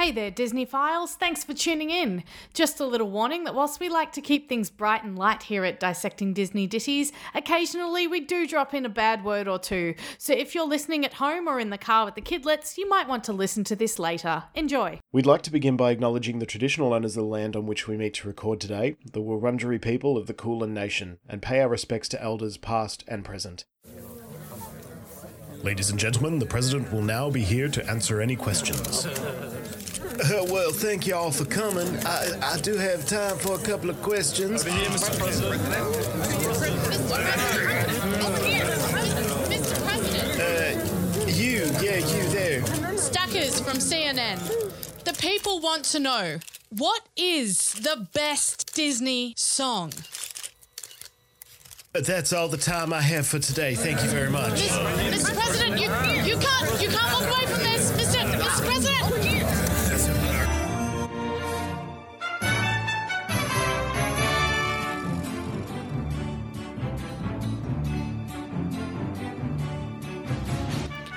Hey there, Disney Files. Thanks for tuning in. Just a little warning that whilst we like to keep things bright and light here at Dissecting Disney Ditties, occasionally we do drop in a bad word or two. So if you're listening at home or in the car with the kidlets, you might want to listen to this later. Enjoy. We'd like to begin by acknowledging the traditional owners of the land on which we meet to record today, the Wurundjeri people of the Kulin Nation, and pay our respects to elders past and present. Ladies and gentlemen, the President will now be here to answer any questions. Uh, well, thank you all for coming. I, I do have time for a couple of questions. Over here, Mr. President, Mr. President. Uh, You, yeah, you there. Staccas from CNN. The people want to know what is the best Disney song? That's all the time I have for today. Thank you very much. Mr. President, you you can't you can't walk away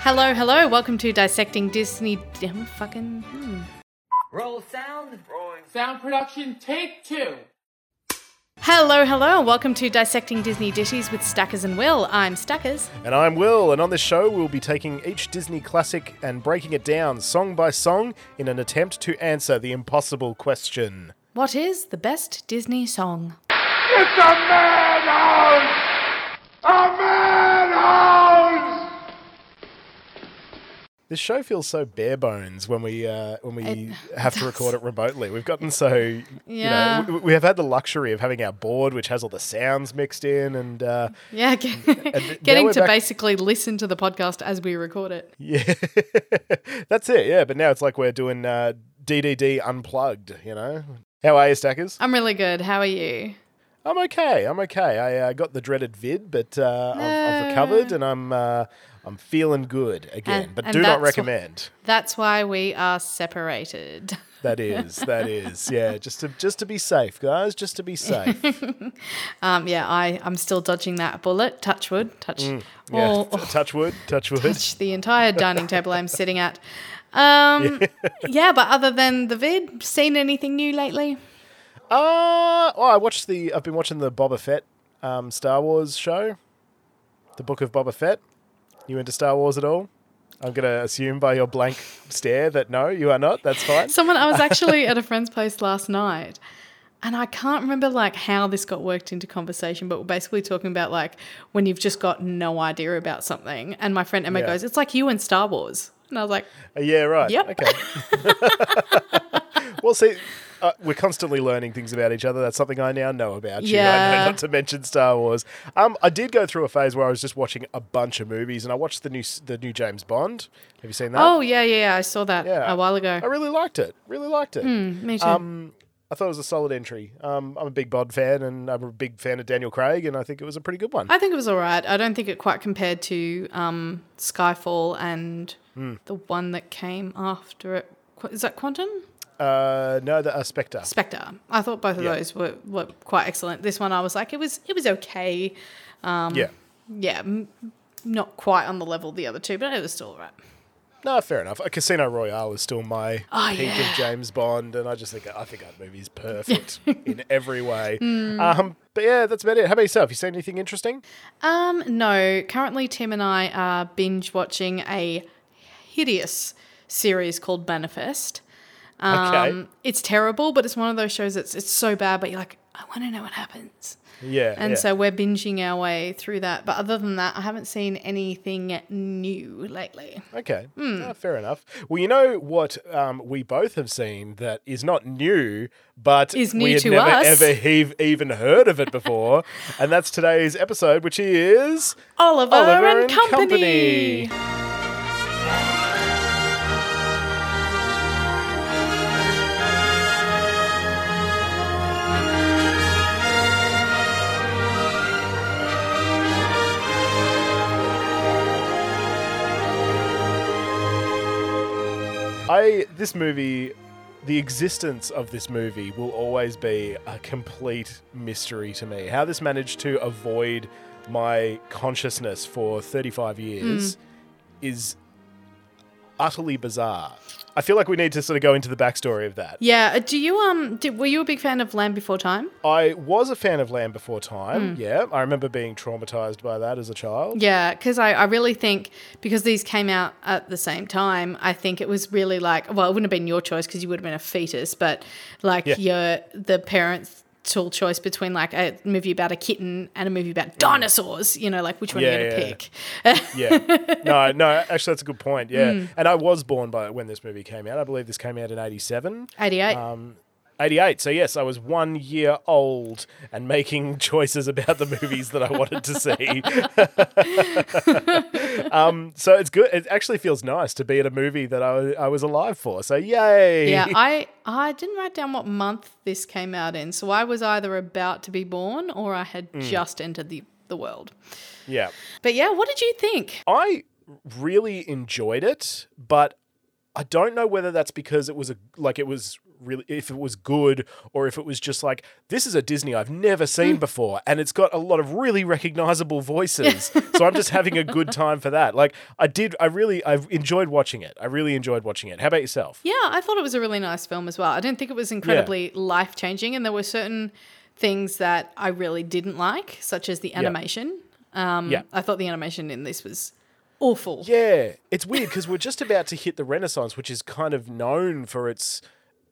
Hello, hello. Welcome to Dissecting Disney. Damn fucking. hmm. Roll sound. Sound production, take two. Hello, hello. and Welcome to Dissecting Disney Ditties with Staccas and Will. I'm Staccas. And I'm Will, and on this show we'll be taking each Disney classic and breaking it down song by song in an attempt to answer the impossible question. What is the best Disney song? It's a madhouse! A madhouse! This show feels so bare bones when we uh, when we have to record it remotely. We've gotten so Yeah. you know we, we have had the luxury of having our board, which has all the sounds mixed in, and uh, Yeah, now getting to back- basically listen to the podcast as we record it. yeah, that's it. Yeah, but now it's like we're doing uh, DDD unplugged. You know, how are you, Staccas? I'm really good. How are you? I'm okay. I'm okay. I uh, got the dreaded vid, but uh, I've, I've recovered and I'm uh, I'm feeling good again. And- but and do not that's wh- recommend. That's why we are separated. That is, that is, yeah. Just to just to be safe, guys. Just to be safe. Um, yeah, I, I'm still dodging that bullet. Touch wood. Touch. Mm, Yeah. touch wood. Touch wood. touch the entire dining table I'm sitting at. Um, yeah, but other than the vid, seen anything new lately? Uh, well, I watched the. I've been watching the Boba Fett um, Star Wars show, the Book of Boba Fett. You into Star Wars at all? I'm gonna assume by your blank stare that no, you are not. That's fine. Someone I was actually at a friend's place last night, and I can't remember like how this got worked into conversation, but we're basically talking about like when you've just got no idea about something, and my friend Emma Yeah. goes, "It's like you and Star Wars," and I was like, Uh, yeah, right. Yep. Okay. well, see, uh, we're constantly learning things about each other. That's something I now know about you. I know not to mention Star Wars. Um, I did go through a phase where I was just watching a bunch of movies, and I watched the new the new James Bond. Have you seen that? "Oh yeah, yeah, yeah, I saw that Yeah. a while ago." I really liked it. Really liked it. Me too. Um, I thought it was a solid entry. Um, I'm a big Bond fan, and I'm a big fan of Daniel Craig, and I think it was a pretty good one. I think it was all right. I don't think it quite compared to um, Skyfall and Hmm. the one that came after it. Is that Quantum? Uh, no, the uh, Spectre. Spectre. I thought both of Yeah. those were, were quite excellent. This one, I was like, it was it was okay. yeah. Yeah, m- not quite on the level of the other two, but it was still all right. No, fair enough. A Casino Royale is still my Oh, peak yeah. of James Bond, and I just think I think that movie is perfect in every way. Hmm. Um, but yeah, that's about it. How about yourself? You seen anything interesting? Um, no. Currently, Tim and I are binge watching a hideous series called Manifest. Um, Okay. It's terrible, but it's one of those shows that's it's so bad, but you're like, I want to know what happens. Yeah, And yeah. so we're binging our way through that. But other than that, I haven't seen anything new lately. Okay. Ah, fair enough. Well, you know what um, we both have seen that is not new, but Is new we had to never us. ever hev- even heard of it before, and that's today's episode, which is Oliver, Oliver and, and Company. Company. I this movie, the existence of this movie will always be a complete mystery to me. How this managed to avoid my consciousness for 35 years hmm. is utterly bizarre. I feel like we need to sort of go into the backstory of that. Yeah. uh, Do you um? Did, were you a big fan of Land Before Time? I was a fan of Land Before Time. Yeah, I remember being traumatized by that as a child. Yeah, because I, I really think because these came out at the same time, I think it was really like well, it wouldn't have been your choice because you would have been a fetus, but like Yeah. your the parents' tool choice between like a movie about a kitten and a movie about dinosaurs. You know, like which one Yeah, are you gonna yeah. pick? Yeah. No, no, actually, that's a good point. Yeah. Hmm. And I was born by when this movie came out. I believe this came out in 87. Eighty eight. Um, 88. So, yes, I was one year old and making choices about the movies that I wanted to see. um, so, it's good. It actually feels nice to be at a movie that I, I was alive for. So, yay. yeah, I I didn't write down what month this came out in, so I was either about to be born or I had Hmm. just entered the the world. yeah. But yeah, what did you think? I really enjoyed it, but I don't know whether that's because it was a like it was really if it was good or if it was just like this is a Disney I've never seen before and it's got a lot of really recognizable voices. so I'm just having a good time for that. Like I did I really I've enjoyed watching it. I really enjoyed watching it. How about yourself? Yeah, I thought it was a really nice film as well. I didn't think it was incredibly life changing, and there were certain things that I really didn't like, such as the animation. Um, Yeah. I thought the animation in this was awful. Yeah, it's weird because we're just about to hit the Renaissance, which is kind of known for its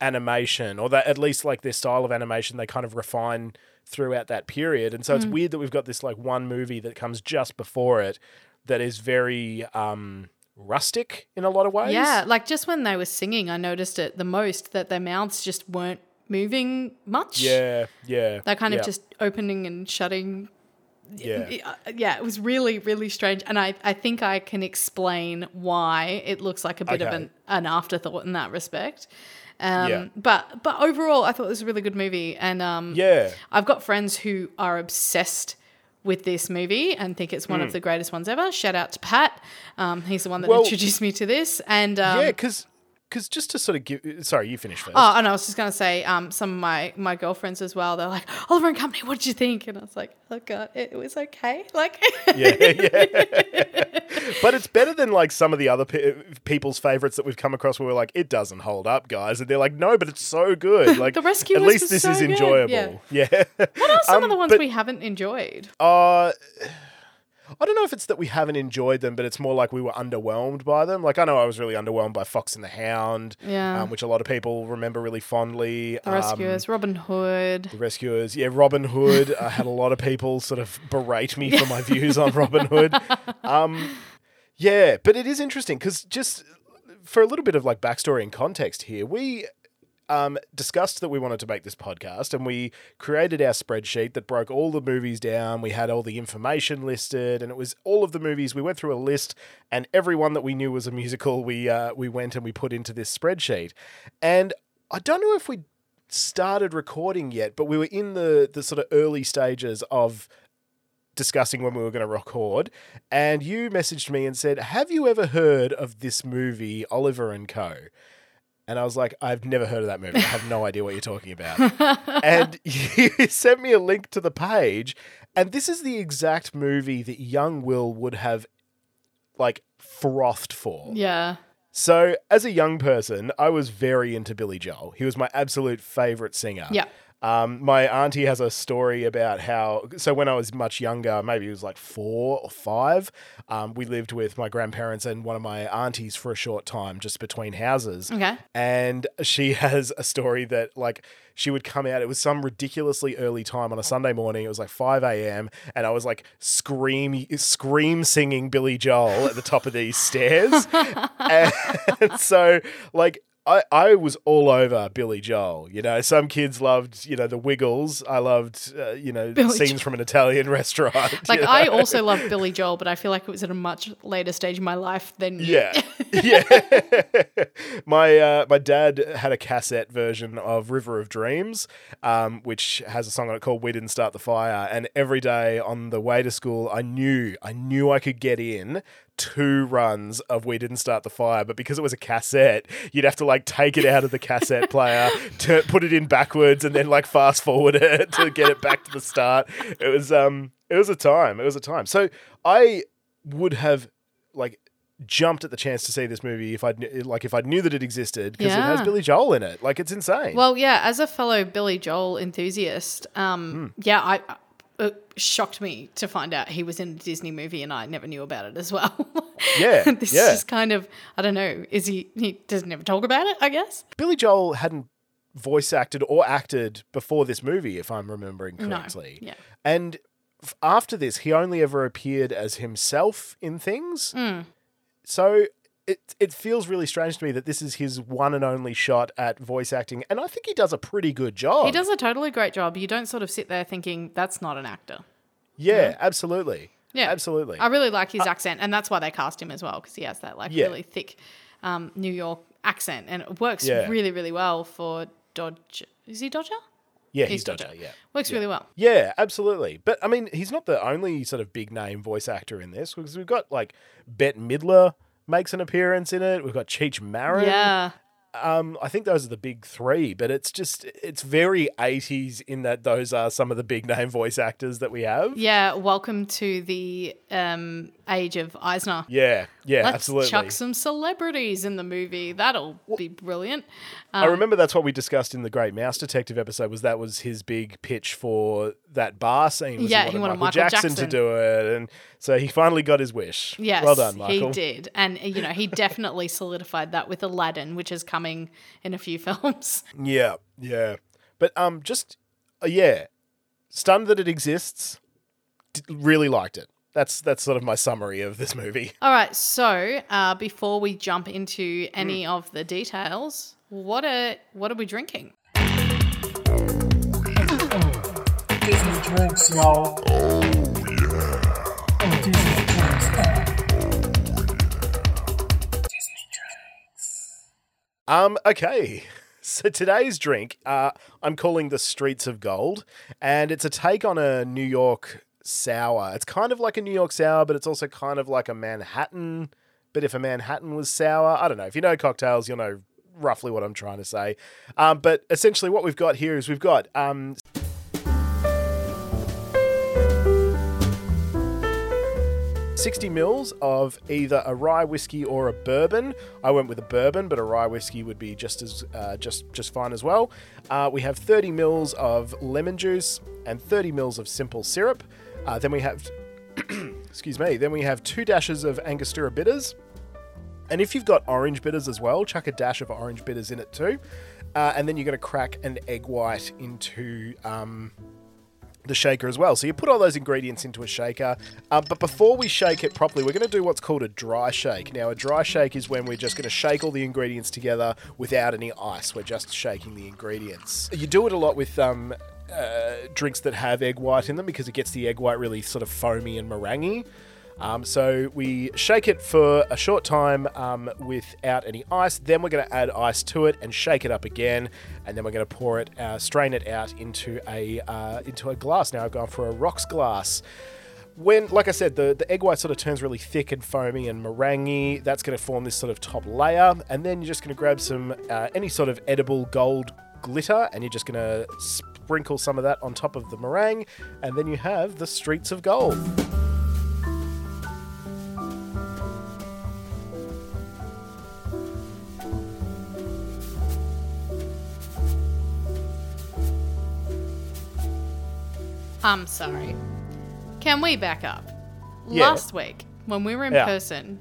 animation, or that at least like their style of animation they kind of refine throughout that period. And so it's weird that we've got this like one movie that comes just before it that is very um, rustic in a lot of ways. Yeah, like just when they were singing, I noticed it the most that their mouths just weren't moving much. yeah, yeah. They're kind yeah, of just opening and shutting. yeah. Uh, Yeah, it was really, really strange. And I, I think I can explain why it looks like a bit of an, an afterthought in that respect. Um, Yeah. But but overall, I thought it was a really good movie. And um, Yeah. I've got friends who are obsessed with this movie and think it's one Hmm. of the greatest ones ever. Shout out to Pat. Um, he's the one that Well- introduced me to this. And um, yeah, because just to sort of give, sorry, you finish first. Oh, and I was just gonna say, um, some of my my girlfriends as well. They're like, Oliver and Company, what did you think? And I was like, oh god, it, it was okay. Like, yeah, yeah. but it's better than like some of the other pe- people's favorites that we've come across where we're like, it doesn't hold up, guys, and they're like, no, but it's so good. Like The rescue At least this so is good, enjoyable. Yeah. what are some of the ones but- we haven't enjoyed? Uh, I don't know if it's that we haven't enjoyed them, but it's more like we were underwhelmed by them. Like I know I was really underwhelmed by Fox and the Hound, Yeah. um, which a lot of people remember really fondly. The Rescuers, Robin Hood. The Rescuers, yeah, Robin Hood. I had a lot of people sort of berate me for my views on Robin Hood. Um, yeah, but it is interesting because just for a little bit of like backstory and context here, we um, discussed that we wanted to make this podcast and we created our spreadsheet that broke all the movies down. We had all the information listed and it was all of the movies. We went through a list and every one that we knew was a musical, we, uh, we went and we put into this spreadsheet. And I don't know if we started recording yet, but we were in the, the sort of early stages of discussing when we were going to record, and you messaged me and said, "Have you ever heard of this movie Oliver and Co?" And I was like, "I've never heard of that movie. I have no idea what you're talking about." and you sent me a link to the page, and this is the exact movie that young Will would have like frothed for. Yeah. So, as a young person, I was very into Billy Joel. He was my absolute favorite singer. Yeah. Um, my auntie has a story about how. So when I was much younger, maybe it was like four or five, um, we lived with my grandparents and one of my aunties for a short time, just between houses. Okay. And she has a story that like she would come out. It was some ridiculously early time on a Sunday morning. It was like five a.m. and I was like scream scream singing Billy Joel at the top of these stairs. and so like I, I was all over Billy Joel. You know, some kids loved, you know, the Wiggles. I loved, uh, you know, Billy scenes Joel. from an Italian restaurant. Like you know? I also love Billy Joel, but I feel like it was at a much later stage in my life than you. Yeah, yeah. my uh, my dad had a cassette version of River of Dreams, um, which has a song on it called "We Didn't Start the Fire." And every day on the way to school, I knew I knew I could get in two runs of We Didn't Start the Fire, but because it was a cassette, you'd have to like take it out of the cassette player, to put it in backwards, and then like fast forward it to get it back to the start. It was um, it was a time. It was a time. So I would have like jumped at the chance to see this movie if I like if I knew that it existed because it has Yeah. Billy Joel in it. Like it's insane. Well, yeah, as a fellow Billy Joel enthusiast, um, Hmm. yeah, I it shocked me to find out he was in a Disney movie, and I never knew about it as well. Yeah, this yeah. is kind of I don't know. Is he? He doesn't ever talk about it. I guess. Billy Joel hadn't voice acted or acted before this movie, if I'm remembering No, correctly. yeah. And after this, he only ever appeared as himself in things. Mm. So it it feels really strange to me that this is his one and only shot at voice acting, and I think he does a pretty good job. He does a totally great job. You don't sort of sit there thinking that's not an actor. Yeah, absolutely. Yeah, absolutely. I really like his accent, and that's why they cast him as well because he has that like Yeah. really thick um, New York accent, and it works Yeah. really, really well for Dodge. Is he Dodger? yeah, he's Dodger. Yeah. Works really well. Yeah, absolutely. But I mean, he's not the only sort of big name voice actor in this because we've got like Bette Midler makes an appearance in it. We've got Cheech Marin. Yeah. Um, I think those are the big three, but it's just it's very eighties in that those are some of the big name voice actors that we have. Yeah, welcome to the um, age of Eisner. Yeah, yeah, Let's absolutely. chuck some celebrities in the movie. That'll be brilliant. I remember that's what we discussed in the Great Mouse Detective episode. Was that was his big pitch for that bar scene? Was Yeah, he wanted Michael Jackson, Jackson. to do it, and so he finally got his wish. Yes, well done, Michael. he did, and you know he definitely solidified that with Aladdin, which is coming in a few films. Yeah, yeah. But um, just uh, yeah, stunned that it exists. D- really liked it. That's that's sort of my summary of this movie. All right, so uh, before we jump into any of the details, what are what are we drinking? Disney drinks, y'all. Oh, yeah. Disney drinks. Um, okay. So today's drink, uh, I'm calling the Streets of Gold, and it's a take on a New York sour. It's kind of like a New York sour, but it's also kind of like a Manhattan. But if a Manhattan was sour, I don't know. If you know cocktails, you'll know roughly what I'm trying to say. Um, but essentially, what we've got here is we've got um, 60 mils of either a rye whiskey or a bourbon. I went with a bourbon, but a rye whiskey would be just as uh, just just fine as well. Uh, we have 30 mils of lemon juice and 30 mils of simple syrup. Uh, then we have, excuse me, then we have two dashes of Angostura bitters. And if you've got orange bitters as well, chuck a dash of orange bitters in it too. Uh, and then you're going to crack an egg white into um, the shaker as well. So you put all those ingredients into a shaker. Uh, but before we shake it properly, we're going to do what's called a dry shake. Now, a dry shake is when we're just going to shake all the ingredients together without any ice. We're just shaking the ingredients. You do it a lot with um, uh, drinks that have egg white in them because it gets the egg white really sort of foamy and meringue. Um, so we shake it for a short time um, without any ice. Then we're going to add ice to it and shake it up again, and then we're going to pour it, uh, strain it out into a uh, into a glass. Now I've gone for a rocks glass. When, like I said, the, the egg white sort of turns really thick and foamy and meringue, that's going to form this sort of top layer, and then you're just going to grab some uh, any sort of edible gold glitter, and you're just going to sprinkle some of that on top of the meringue, and then you have the streets of gold. I'm sorry. Can we back up? Yeah. Last week, when we were in Yeah. person,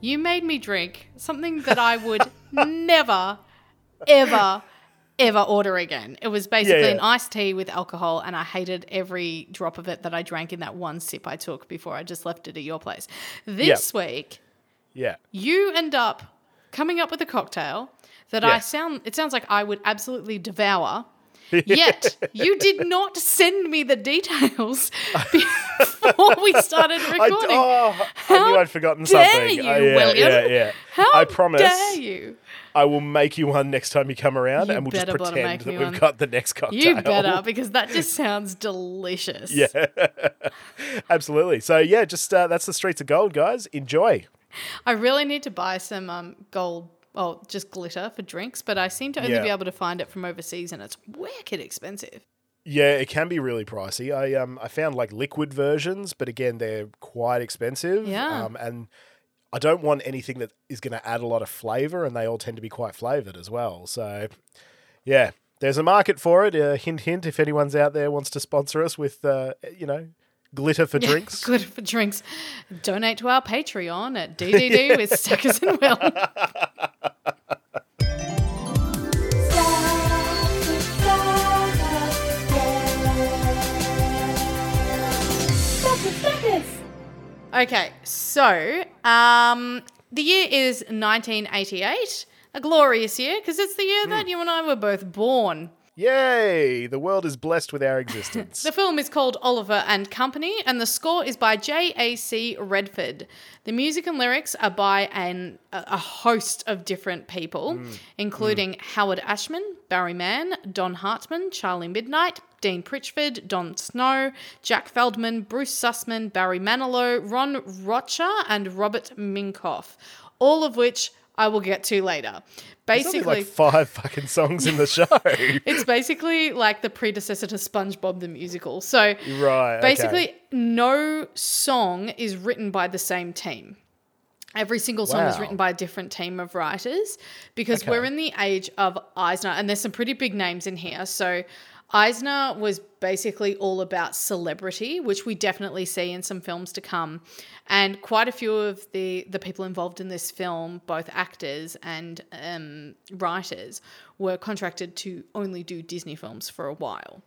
you made me drink something that I would never, ever, ever order again. It was basically yeah. an iced tea with alcohol, and I hated every drop of it that I drank in that one sip I took before I just left it at your place. This week, Yeah. you end up coming up with a cocktail that I sound it sounds like I would absolutely devour. Yet you did not send me the details before we started I, recording. oh, I How knew I'd forgotten dare something. you, Oh, yeah, William? Yeah, yeah. How I promise dare you? I will make you one next time you come around, You and we'll just pretend that we've one. got the next cocktail. You better because that just sounds delicious. Yeah, absolutely. So yeah, just uh, that's the streets of gold, guys. Enjoy. I really need to buy some um, gold, oh, just glitter for drinks, but I seem to only Yeah. be able to find it from overseas, and it's wicked expensive. Yeah, it can be really pricey. I um I found like liquid versions, but again they're quite expensive. Yeah. Um, and I don't want anything that is going to add a lot of flavor, and they all tend to be quite flavored as well. So, yeah, there's a market for it. Uh, hint, hint. If anyone's out there wants to sponsor us with, uh, you know, glitter for drinks, glitter for drinks. Donate to our Patreon at DDD with Staccas and Will. Okay, so um, the year is 1988, a glorious year because it's the year hmm. that you and I were both born. yay! The world is blessed with our existence. The film is called Oliver and Company, and the score is by J.A.C. Redford. The music and lyrics are by an, a a host of different people, hmm. Hmm. including Howard Ashman, Barry Mann, Dan Hartman, Charlie Midnight, Dean Pitchford, Don Snow, Jack Feldman, Bruce Sussman, Barry Manilow, Ron Rocha, and Robert Minkoff, all of which I will get to later. Basically, like five fucking songs in the show. it's basically like the predecessor to SpongeBob the musical. So Right, okay. basically no song is written by the same team. Every single song is written by a different team of writers because we're in the age of Eisner, and there's some pretty big names in here. So Eisner was basically all about celebrity, which we definitely see in some films to come. And quite a few of the, the people involved in this film, both actors and um, writers, were contracted to only do Disney films for a while.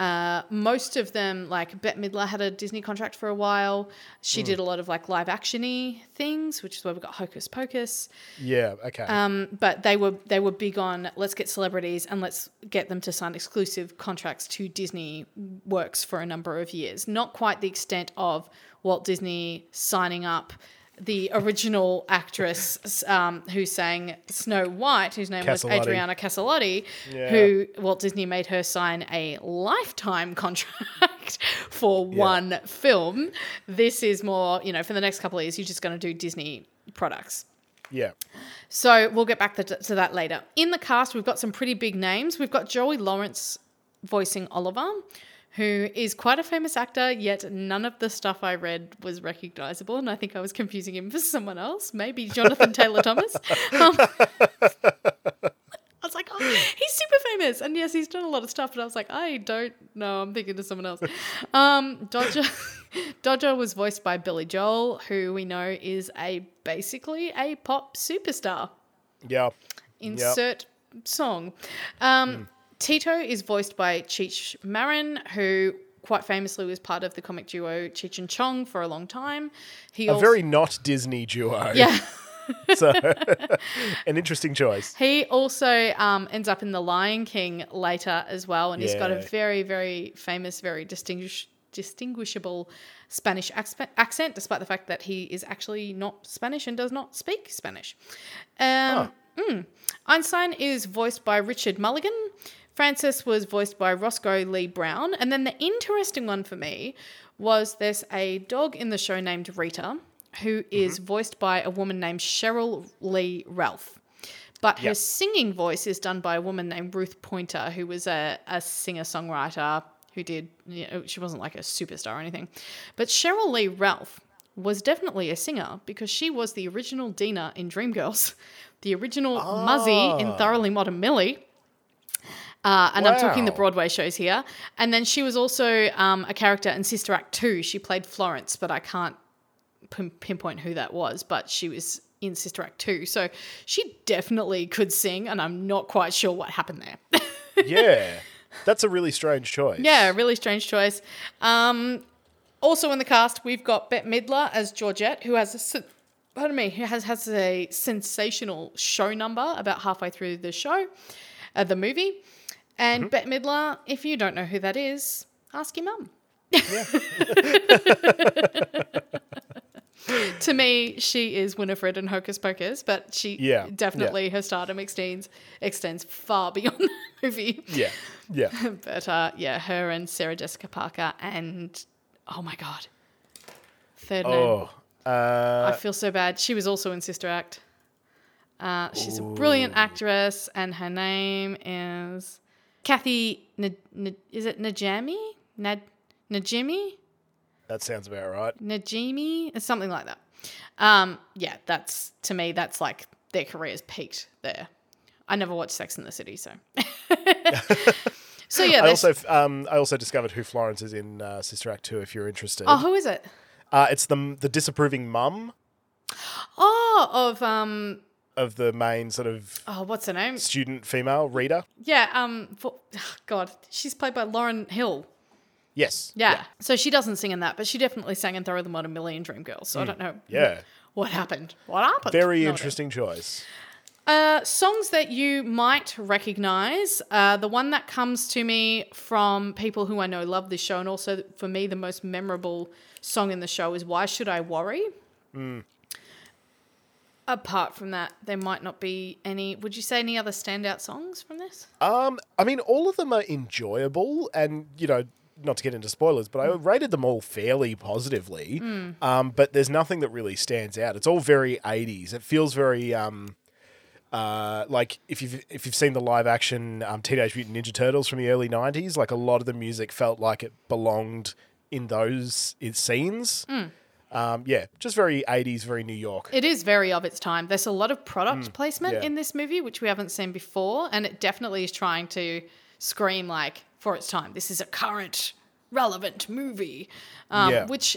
Uh, most of them, like Bette Midler, had a Disney contract for a while. She did a lot of like live actiony things, which is where we got Hocus Pocus. yeah, okay. Um, but they were they were big on let's get celebrities and let's get them to sign exclusive contracts to Disney works for a number of years. Not quite the extent of Walt Disney signing up the original actress um, who sang Snow White, whose name was Adriana Caselotti, Yeah. who Walt Disney made her sign a lifetime contract for one film. This is more, you know, for the next couple of years, you're just going to do Disney products. yeah. So we'll get back to, to that later. In the cast, we've got some pretty big names. We've got Joey Lawrence voicing Oliver, who is quite a famous actor, yet none of the stuff I read was recognizable. And I think I was confusing him for someone else, maybe Jonathan Taylor Thomas. Um, I was like, oh, he's super famous. And yes, he's done a lot of stuff, but I was like, I don't know. I'm thinking of someone else. Um, Dodger, Dodger was voiced by Billy Joel, who we know is a basically a pop superstar. Yeah. Insert song. Um, Tito is voiced by Cheech Marin, who quite famously was part of the comic duo Cheech and Chong for a long time. He A also, very not Disney duo. yeah. So, an interesting choice. He also um, ends up in The Lion King later as well, and he's got a Yeah. very, very famous, very distinguish- distinguishable Spanish accent, despite the fact that he is actually not Spanish and does not speak Spanish. Um, mm. Einstein is voiced by Richard Mulligan. Francis was voiced by Roscoe Lee Browne. And then the interesting one for me was there's a dog in the show named Rita, who is mm-hmm. voiced by a woman named Cheryl Lee Ralph. But her Yep. singing voice is done by a woman named Ruth Pointer, who was a, a singer songwriter who did, you know, she wasn't like a superstar or anything. But Cheryl Lee Ralph was definitely a singer because she was the original Deena in Dreamgirls, the original Muzzy in oh. Thoroughly Modern Millie. Uh, and I'm talking the Broadway shows here. And then she was also um, a character in Sister Act 2. She played Florence, but I can't pin- pinpoint who that was, but she was in Sister Act 2. So she definitely could sing, and I'm not quite sure what happened there. Yeah. That's a really strange choice. yeah, really strange choice. Um, also in the cast, we've got Bette Midler as Georgette, who has a. Pardon me, who has, has a sensational show number about halfway through the show, uh, the movie. And Bette Midler, if you don't know who that is, ask your mum. to me, she is Winifred in Hocus Pocus, but she Yeah, yeah. definitely her stardom extends extends far beyond the movie. Yeah. Yeah. But uh, yeah, her and Sarah Jessica Parker and oh my god, third name. Oh, I feel so bad. She was also in Sister Act. Uh, she's a brilliant actress, and her name is Kathy. N- N- is it Najami? Nad- Najimi? That sounds about right. Najimi? It's something like that. Um, yeah, that's to me. That's like their careers peaked there. I never watched Sex in the City, so. so yeah, I also um, I also discovered who Florence is in uh, Sister Act 2 if you're interested. oh, who is it? Uh, it's the the disapproving mum Oh, of um, of the main sort of oh, what's her name? student female reader. Yeah, um, for, God, she's played by Lauryn Hill. Yes. Yeah. So she doesn't sing in that, but she definitely sang in Throw the Modern Million Dream Girls. So I don't know. Hmm. Yeah. What happened? What happened? Very No interesting choice. Uh, songs that you might recognize. Uh, the one that comes to me from people who I know love this show, and also for me, the most memorable song in the show is Why Should I Worry? Hmm. Apart from that, there might not be any. Would you say any other standout songs from this? Um, I mean, all of them are enjoyable, and you know, not to get into spoilers, but I rated them all fairly positively. Um, but there's nothing that really stands out. It's all very '80s. It feels very um, uh, like if you've if you've seen the live action um, Teenage Mutant Ninja Turtles from the early '90s, like a lot of the music felt like it belonged in those in scenes. Um, yeah, just very '80s, very New York. It is very of its time. There's a lot of product placement yeah. in this movie, which we haven't seen before, and it definitely is trying to scream like for its time. This is a current, relevant movie, um, Yeah. which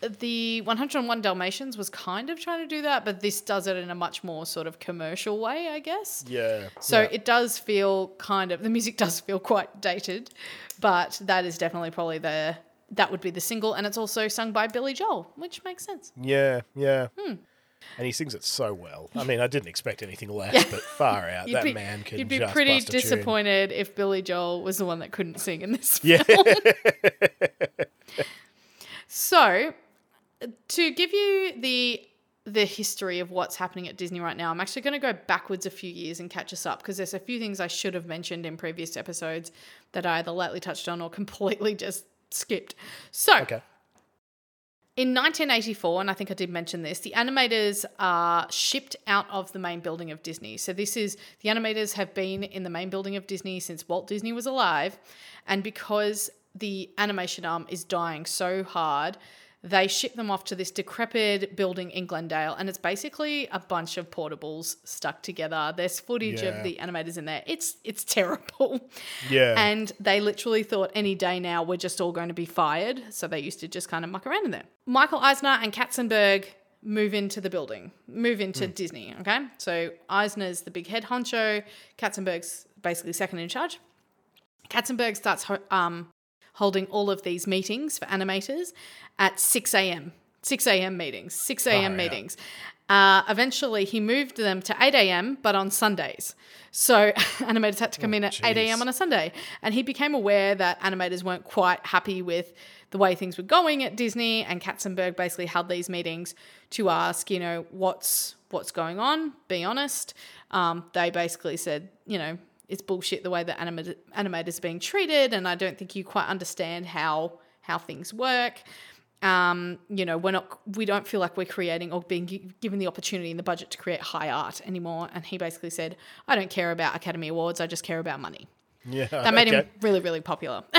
the 101 Dalmatians was kind of trying to do that, but this does it in a much more sort of commercial way, I guess. yeah. So yeah. it does feel kind of the music does feel quite dated, but that is definitely probably the that would be the single, and it's also sung by Billy Joel, which makes sense. Yeah, yeah. Hmm. And he sings it so well. I mean, I didn't expect anything less, but far out. That be, man can You'd be pretty a tune. disappointed if Billy Joel was the one that couldn't sing in this Yeah. film. so, to give you the the history of what's happening at Disney right now, I'm actually going to go backwards a few years and catch us up because there's a few things I should have mentioned in previous episodes that I either lightly touched on or completely just skipped. So, Okay. in 1984, and I think I did mention this, the animators are shipped out of the main building of Disney. So, this is the animators have been in the main building of Disney since Walt Disney was alive. And because the animation arm is dying so hard, they ship them off to this decrepit building in Glendale. And it's basically a bunch of portables stuck together. There's footage Yeah. of the animators in there. It's it's terrible. Yeah. And they literally thought any day now we're just all going to be fired. So they used to just kind of muck around in there. Michael Eisner and Katzenberg move into the building, move into Disney. Okay. So Eisner's the big head honcho, Katzenberg's basically second in charge. Katzenberg starts um, holding all of these meetings for animators at 6 a.m. 6 a.m. meetings, 6 a.m. Out. meetings. Uh, eventually, he moved them to 8 a.m., but on Sundays. So animators had to come in at 8 a.m. on a Sunday. And he became aware that animators weren't quite happy with the way things were going at Disney. And Katzenberg basically held these meetings to ask, you know, what's what's going on. Be honest. Um, they basically said, you know, it's bullshit the way that animat- animators are being treated, and I don't think you quite understand how how things work. Um, you know, we're not, we don't feel like we're creating or being gi- given the opportunity in the budget to create high art anymore. And he basically said, I don't care about Academy Awards, I just care about money. yeah. That made him really, really popular.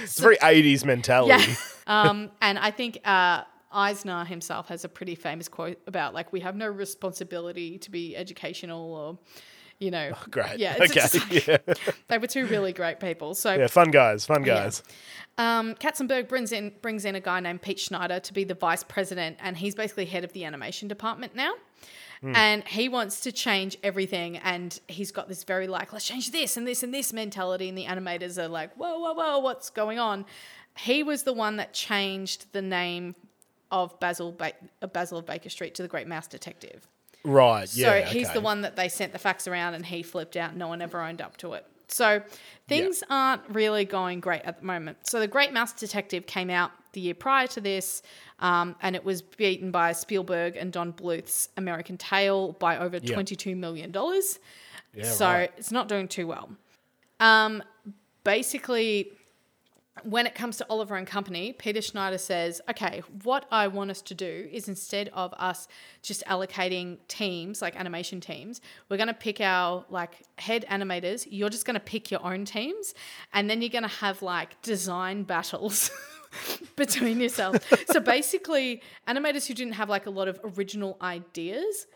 It's a very 80s mentality. yeah. Um, and I think uh, Eisner himself has a pretty famous quote about like, we have no responsibility to be educational or, you know, Great. Yeah, it's okay. just- yeah. they were two really great people. So yeah, fun guys, fun Yeah. guys. Um, Katzenberg brings in brings in a guy named Pete Schneider to be the vice president, and he's basically head of the animation department now. And he wants to change everything, and he's got this very like, let's change this and this and this mentality, and the animators are like, whoa, whoa, whoa, what's going on? He was the one that changed the name of Basil ba- Basil of Baker Street to the Great Mouse Detective. Right, So yeah. So he's okay. the one that they sent the fax around and he flipped out. No one ever owned up to it. So things aren't really going great at the moment. So the Great Mouse Detective came out the year prior to this, um, and it was beaten by Spielberg and Don Bluth's American Tail by over Yeah. $22 million. Yeah, so right. it's not doing too well. Um, basically, when it comes to Oliver and Company, Peter Schneider says, okay, what I want us to do is instead of us just allocating teams, like animation teams, we're going to pick our like head animators. You're just going to pick your own teams, and then you're going to have like design battles. between yourselves. so basically, animators who didn't have like a lot of original ideas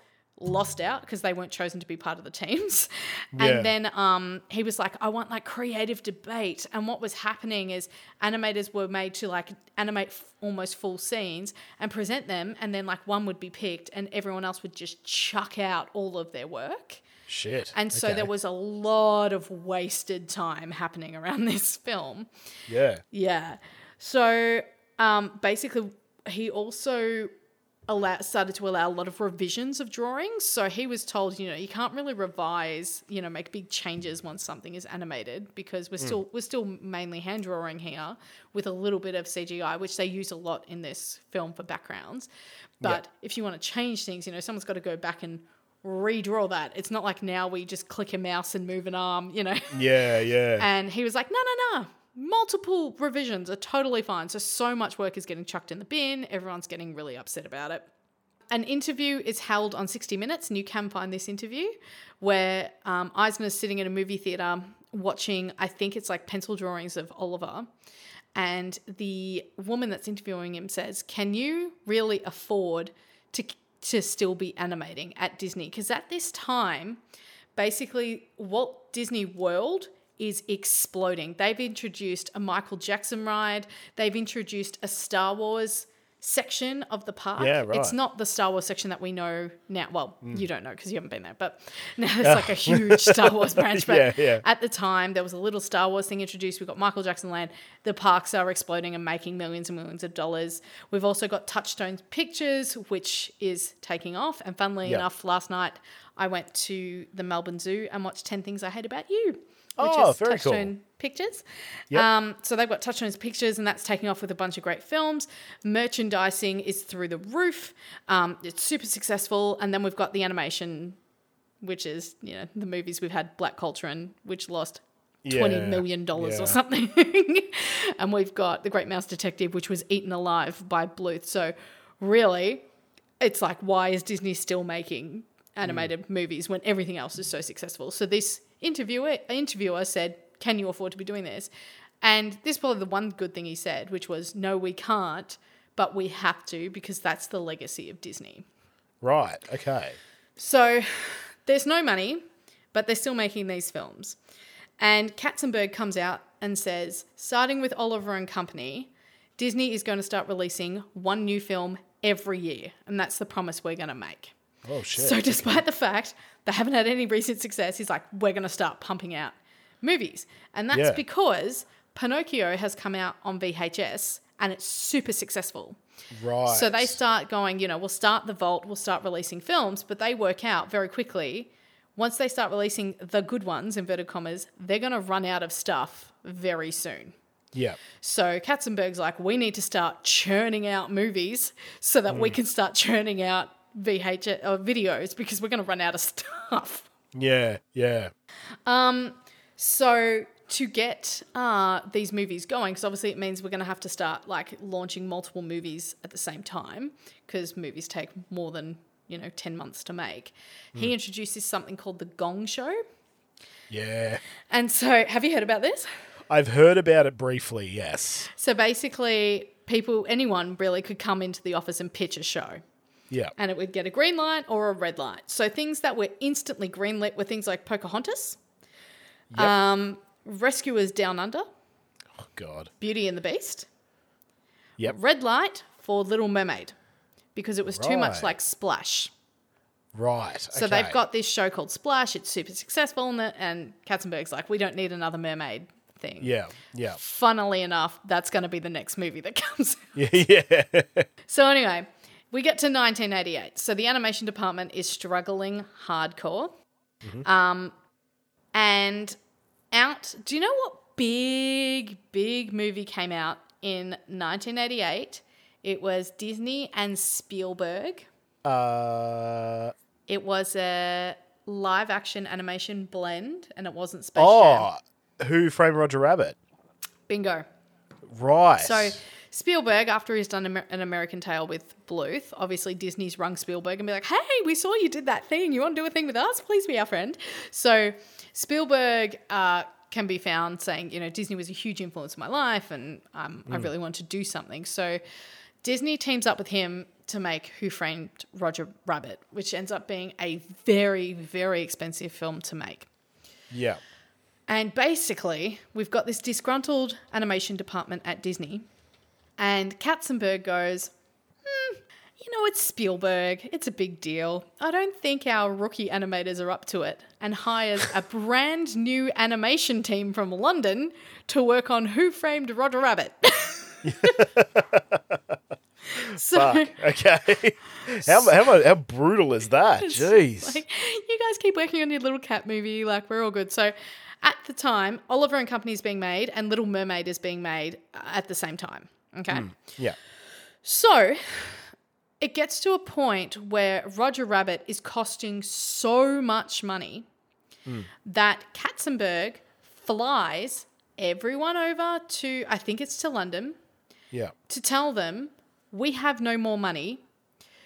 lost out because they weren't chosen to be part of the teams. Yeah. And then um, he was like, I want like creative debate. And what was happening is animators were made to like animate f- almost full scenes and present them. And then like one would be picked and everyone else would just chuck out all of their work. Shit. And so Okay. there was a lot of wasted time happening around this film. Yeah. Yeah. So um, basically, he also allow, started to allow a lot of revisions of drawings. So he was told, you know, you can't really revise, you know, make big changes once something is animated because we're mm. still we're still mainly hand drawing here with a little bit of CGI, which they use a lot in this film for backgrounds. But if you want to change things, you know, someone's got to go back and redraw that. It's not like now we just click a mouse and move an arm, you know. Yeah, yeah. And he was like, no, no, no. Multiple revisions are totally fine. So, so much work is getting chucked in the bin. Everyone's getting really upset about it. An interview is held on 60 Minutes, and you can find this interview where um, Eisner's sitting in a movie theater watching, I think it's like pencil drawings of Oliver. And the woman that's interviewing him says, Can you really afford to, to still be animating at Disney? Because at this time, basically Walt Disney World is exploding. They've introduced a Michael Jackson ride, they've introduced a Star Wars section of the park. Yeah, right. It's not the Star Wars section that we know now. Well, mm. you don't know because you haven't been there, but now it's like a huge Star Wars branch. But Yeah, yeah. at the time, there was a little Star Wars thing introduced. We've got Michael Jackson Land. The parks are exploding and making millions and millions of dollars. We've also got Touchstone Pictures, which is taking off. And funnily Yeah. enough, last night I went to the Melbourne Zoo and watched 10 Things I Hate About You, which Oh, is very cool. Touchstone Pictures. Yep. Um, so they've got Touchstone's Pictures, and that's taking off with a bunch of great films. Merchandising is through the roof. Um, it's super successful. And then we've got the animation, which is, you know, the movies we've had, Black Cauldron, and which lost twenty Yeah, million dollars yeah. or something. and we've got The Great Mouse Detective, which was eaten alive by Bluth. So really, it's like, why is Disney still making animated movies when everything else is so successful? So this interviewer interviewer said, Can you afford to be doing this? And this is probably the one good thing he said, which was, No, we can't, but we have to because that's the legacy of Disney. Right. Okay. So there's no money, but they're still making these films. And Katzenberg comes out and says, starting with Oliver and Company, Disney is going to start releasing one new film every year. And that's the promise we're going to make. Oh shit. So, despite the fact they haven't had any recent success, he's like, we're going to start pumping out movies. And that's Yeah. because Pinocchio has come out on VHS and it's super successful. right. So they start going, you know, we'll start the vault, we'll start releasing films, but they work out very quickly. Once they start releasing the good ones, inverted commas, they're going to run out of stuff very soon. Yeah. So Katzenberg's like, we need to start churning out movies so that we mm. can start churning out VHS or videos because we're going to run out of stuff. Yeah. Yeah. Um, so to get uh, these movies going, because obviously it means we're going to have to start like launching multiple movies at the same time, because movies take more than you know ten months to make. He introduces something called the Gong Show, Yeah. and so have you heard about this? I've heard about it briefly. Yes. So basically, people, anyone really, could come into the office and pitch a show. Yeah. and it would get a green light or a red light. So things that were instantly greenlit were things like Pocahontas, Yep. um, Rescuers Down Under, oh God. Beauty and the Beast, Yep. red light for Little Mermaid because it was too much like Splash. Right. So okay. they've got this show called Splash. It's super successful, and, the, and Katzenberg's like, we don't need another mermaid thing. Yeah. Yeah. Funnily enough, that's going to be the next movie that comes out. Yeah. Yeah. So anyway, we get to 1988. So the animation department is struggling hardcore. Um, and out, do you know what big, big movie came out in 1988? It was Disney and Spielberg. uh. It was a live action animation blend and it wasn't Space Jam. Oh. Who framed Roger Rabbit? Bingo. Right. So Spielberg, after he's done Amer- an American Tale with Bluth, obviously Disney's rung Spielberg and be like, "Hey, we saw you did that thing. You want to do a thing with us? Please be our friend." So Spielberg uh, can be found saying, "You know, Disney was a huge influence in my life, and um, I really want to do something." So Disney teams up with him to make Who Framed Roger Rabbit, which ends up being a very, very expensive film to make. yeah. And basically, we've got this disgruntled animation department at Disney, and Katzenberg goes, hmm, you know, it's Spielberg. It's a big deal. I don't think our rookie animators are up to it, and hires a brand new animation team from London to work on Who Framed Roger Rabbit. so, Fuck. Okay. how, how, how brutal is that? Jeez. Like, you guys keep working on your little cat movie. Like, we're all good. So, at the time, Oliver and Company is being made, and Little Mermaid is being made uh, at the same time. Okay. Mm, yeah. So, it gets to a point where Roger Rabbit is costing so much money hmm. that Katzenberg flies everyone over to, I think it's to London, Yeah. to tell them we have no more money.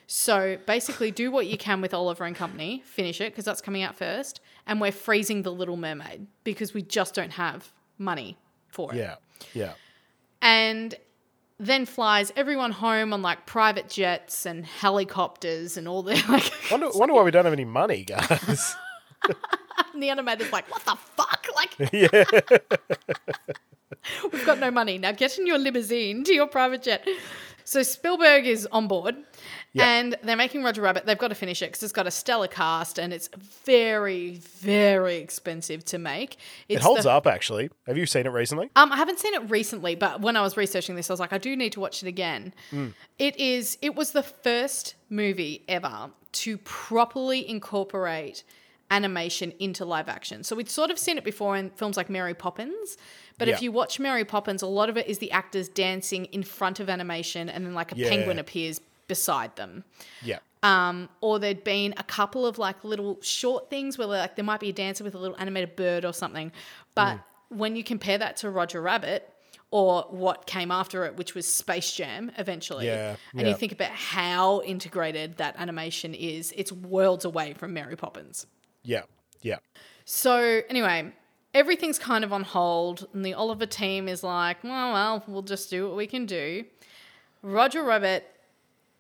So basically, do what you can with Oliver and Company, finish it because that's coming out first, and we're freezing the Little Mermaid because we just don't have money for it. Yeah. Yeah. And then flies everyone home on like private jets and helicopters and all the like. Wonder, wonder why we don't have any money, guys. and the animator's like, "What the fuck?" Like, yeah, we've got no money now. Get in your limousine to your private jet. So Spielberg is on board, Yeah. and they're making Roger Rabbit. They've got to finish it because it's got a stellar cast and it's very, very expensive to make. It's it holds the- up, actually. Have you seen it recently? Um, I haven't seen it recently, but when I was researching this, I was like, I do need to watch it again. It is. It was the first movie ever to properly incorporate animation into live action. So we'd sort of seen it before in films like Mary Poppins, but if you watch Mary Poppins, a lot of it is the actors dancing in front of animation, and then like a Yeah. penguin appears beside them Yeah. um, or there'd been a couple of like little short things where like there might be a dancer with a little animated bird or something. But when you compare that to Roger Rabbit or what came after it, which was Space Jam eventually, Yeah, and you think about how integrated that animation is, it's worlds away from Mary Poppins. Yeah. Yeah. So anyway, everything's kind of on hold, and the Oliver team is like, well, well, we'll just do what we can do. Roger Rabbit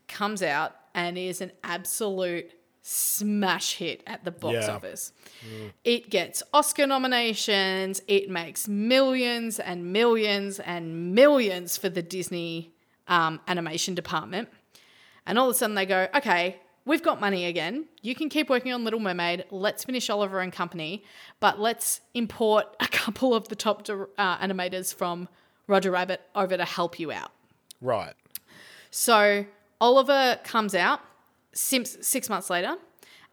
comes out and is an absolute smash hit at the box Yeah. office. It gets Oscar nominations, it makes millions and millions and millions for the Disney um, animation department. And all of a sudden they go, okay, we've got money again. You can keep working on Little Mermaid. Let's finish Oliver and Company, but let's import a couple of the top uh, animators from Roger Rabbit over to help you out. Right. So Oliver comes out six, six months later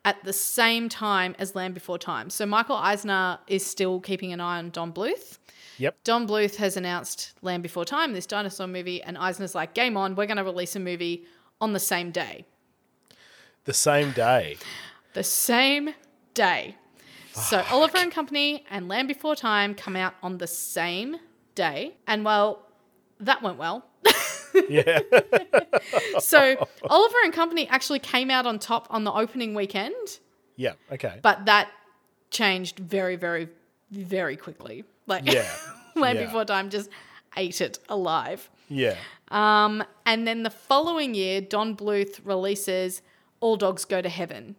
at the same time as Land Before Time. So Michael Eisner is still keeping an eye on Don Bluth. Yep. Don Bluth has announced Land Before Time, this dinosaur movie, and Eisner's like, game on, we're going to release a movie on the same day. The same day. The same day. So Oliver and Company and Land Before Time come out on the same day. And well, that went well. Yeah. So Oliver and Company actually came out on top on the opening weekend, yeah. Okay. but that changed very, very, very quickly. Like Yeah. Land Yeah. Before Time just ate it alive. yeah. Um, and then the following year, Don Bluth releases All Dogs Go to Heaven,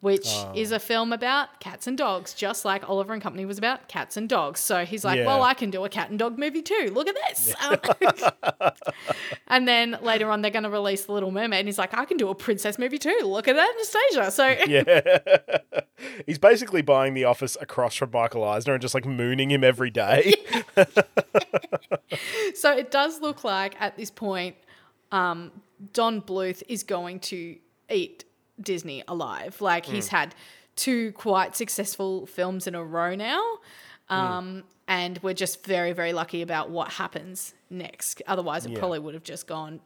which Oh. is a film about cats and dogs, just like Oliver and Company was about cats and dogs. So he's like, Yeah. well, I can do a cat and dog movie too. Look at this. Um, and then later on, they're going to release The Little Mermaid. And he's like, I can do a princess movie too. Look at that, Anastasia. So Yeah. He's basically buying the office across from Michael Eisner and just like mooning him every day. so it does look like at this point, um, Don Bluth is going to eat Disney alive. Like he's had two quite successful films in a row now. Um, And we're just very, very lucky about what happens next. Otherwise, it Yeah. probably would have just gone,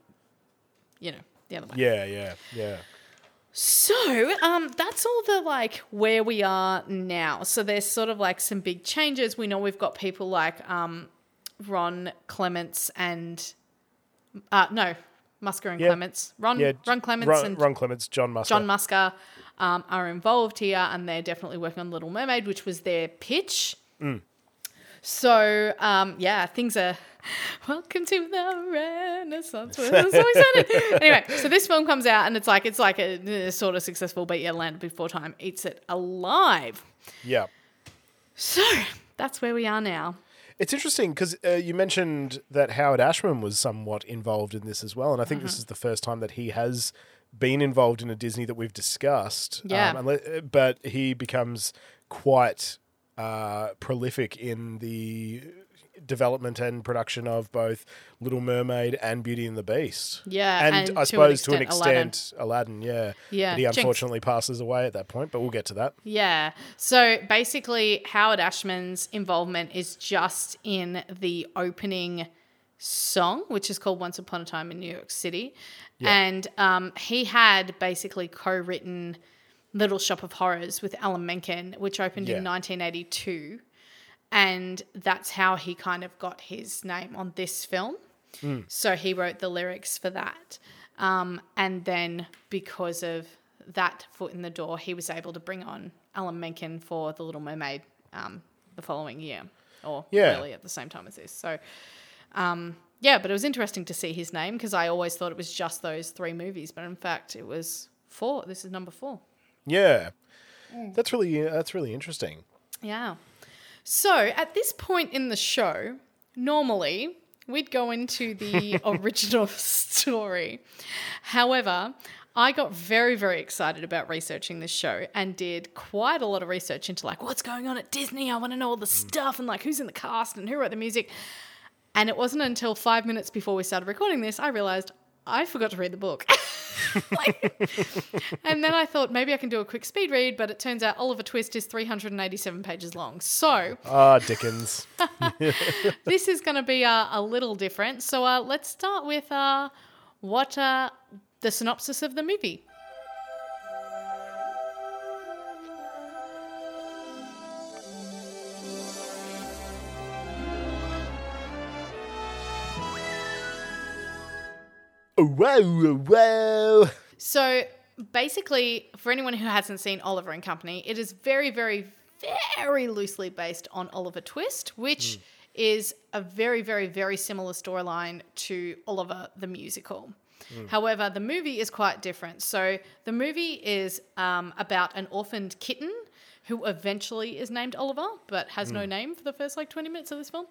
you know, the other way. yeah. Yeah. Yeah. So, um, that's all the like where we are now. So there's sort of like some big changes. We know we've got people like um, Ron Clements and uh, no Musker and Yeah. Clements. Ron Yeah, Ron Clements Ron, and Ron Clements, John Musker. John Musker um, are involved here, and they're definitely working on Little Mermaid, which was their pitch. Mm. So um, yeah, things are. Welcome to the Renaissance. I'm so excited. anyway, so this film comes out, and it's like it's like a, uh, sort of successful, but yeah, Land Before Time eats it alive. Yeah. So that's where we are now. It's interesting because uh, you mentioned that Howard Ashman was somewhat involved in this as well, and I think Mm-hmm. this is the first time that he has been involved in a Disney that we've discussed. Yeah. Um, unle- but he becomes quite uh, prolific in the development and production of both Little Mermaid and Beauty and the Beast. Yeah, and, and I to an suppose to an extent, Aladdin. Aladdin. yeah, Yeah, But he Jinx. unfortunately passes away at that point, but we'll get to that. Yeah. So basically, Howard Ashman's involvement is just in the opening song, which is called Once Upon a Time in New York City. And um, he had basically co written Little Shop of Horrors with Alan Menken, which opened in 1982. And that's how he kind of got his name on this film. So he wrote the lyrics for that. Um, and then because of that foot in the door, he was able to bring on Alan Menken for The Little Mermaid um, the following year, or Yeah. really at the same time as this. So, um, yeah, but it was interesting to see his name because I always thought it was just those three movies, but in fact, it was four. This is number four. Yeah, Mm. that's really that's really interesting. Yeah. So at this point in the show, normally we'd go into the original story. However, I got very, very excited about researching this show and did quite a lot of research into like what's going on at Disney. I want to know all the mm. stuff and like who's in the cast and who wrote the music. And it wasn't until five minutes before we started recording this I realized I forgot to read the book. Like- and then I thought maybe I can do a quick speed read, but it turns out Oliver Twist is 387 pages long. So Ah, Dickens. this is going to be uh, a little different. So uh, let's start with uh, what uh, the synopsis of the movie. Whoa, whoa. So basically, for anyone who hasn't seen Oliver and Company, it is very, very, very loosely based on Oliver Twist, which hmm. is a very, very, very similar storyline to Oliver the musical. Hmm. However, the movie is quite different. So the movie is um, about an orphaned kitten who eventually is named Oliver, but has no hmm. name for the first like 20 minutes of this film.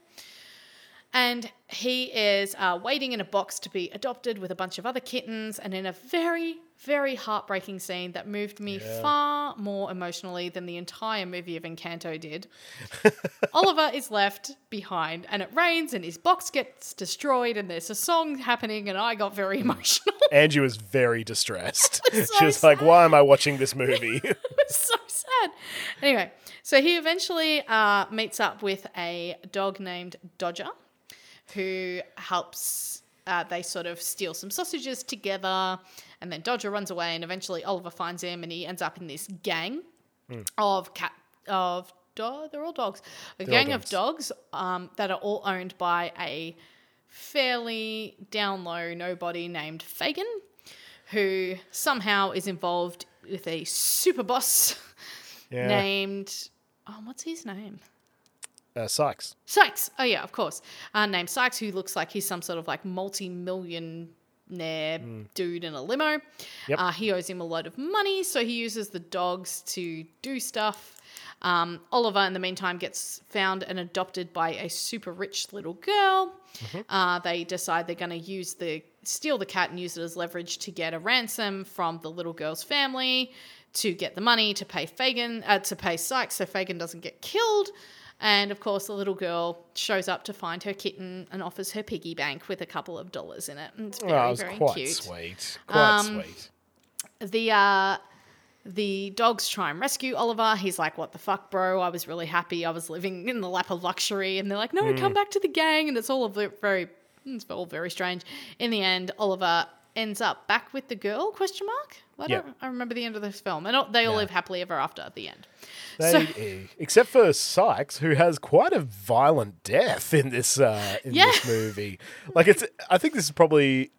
And he is uh, waiting in a box to be adopted with a bunch of other kittens. And in a very, very heartbreaking scene that moved me far more emotionally than the entire movie of Encanto did, Oliver is left behind and it rains and his box gets destroyed and there's a song happening. And I got very emotional. Angie was very distressed. was so she was like, "Why am I watching this movie?" it was so sad. Anyway, so he eventually uh, meets up with a dog named Dodger, who helps. Uh, they sort of steal some sausages together, and then Dodger runs away, and eventually Oliver finds him, and he ends up in this gang of cat of dog. They're all dogs. A all gang of dogs. dogs um, that are all owned by a fairly down low nobody named Fagin, who somehow is involved with a super boss Yeah. named oh, what's his name? Uh, Sykes. Sykes. Oh yeah, of course. Uh, named Sykes, who looks like he's some sort of like multi-millionaire dude in a limo. Yep. Uh, he owes him a lot of money, so he uses the dogs to do stuff. Um, Oliver, in the meantime, gets found and adopted by a super rich little girl. Uh, they decide they're going to use the steal the cat and use it as leverage to get a ransom from the little girl's family to get the money to pay Fagin uh, to pay Sykes so Fagin doesn't get killed. And of course, the little girl shows up to find her kitten and offers her piggy bank with a couple of dollars in it. And it's very, oh, it was very quite cute. sweet. Quite Um, sweet. The uh, the dogs try and rescue Oliver. He's like, "What the fuck, bro? I was really happy. I was living in the lap of luxury." And they're like, "No, Mm. come back to the gang." And it's all very, it's all very strange. In the end, Oliver ends up back with the girl? Question mark. I don't. I remember the end of this film, and they all Yeah. live happily ever after at the end. They, So- except for Sykes, who has quite a violent death in this uh, in Yeah. this movie. Like it's, I think this is probably.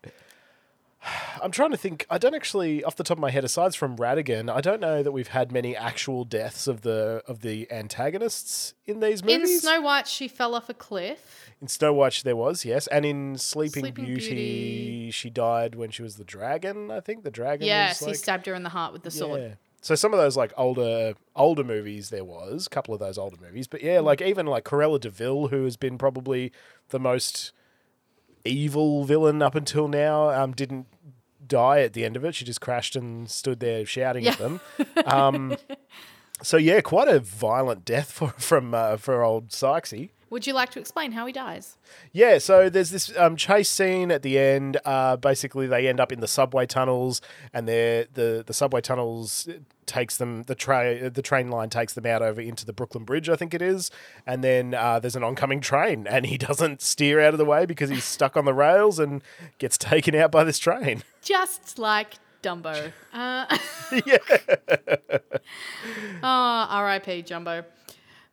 I'm trying to think. I don't actually, off the top of my head, aside from Ratigan, I don't know that we've had many actual deaths of the of the antagonists in these movies. In. Snow White, she fell off a cliff. In Snow White, there was yes, and in Sleeping, Sleeping Beauty, Beauty. she died when she was the dragon. I think the dragon. Yes, was he stabbed her in the heart with the sword. yeah. So some of those like older older movies there was a couple of those older movies, but yeah, like even like Cruella de Vil, who has been probably the most evil villain up until now, um, didn't die at the end of it. She just crashed and stood there shouting at them. Um, so yeah, quite a violent death for from uh, for old Sykesy. Would you like to explain how he dies? Yeah, so there's this um, chase scene at the end. Uh, basically, they end up in the subway tunnels, and they're, the the subway tunnels takes them the train the train line takes them out over into the Brooklyn Bridge, I think it is. And then uh, there's an oncoming train, and he doesn't steer out of the way because he's stuck on the rails and gets taken out by this train. Just like Dumbo. Uh, yeah. oh, R.I.P. Jumbo.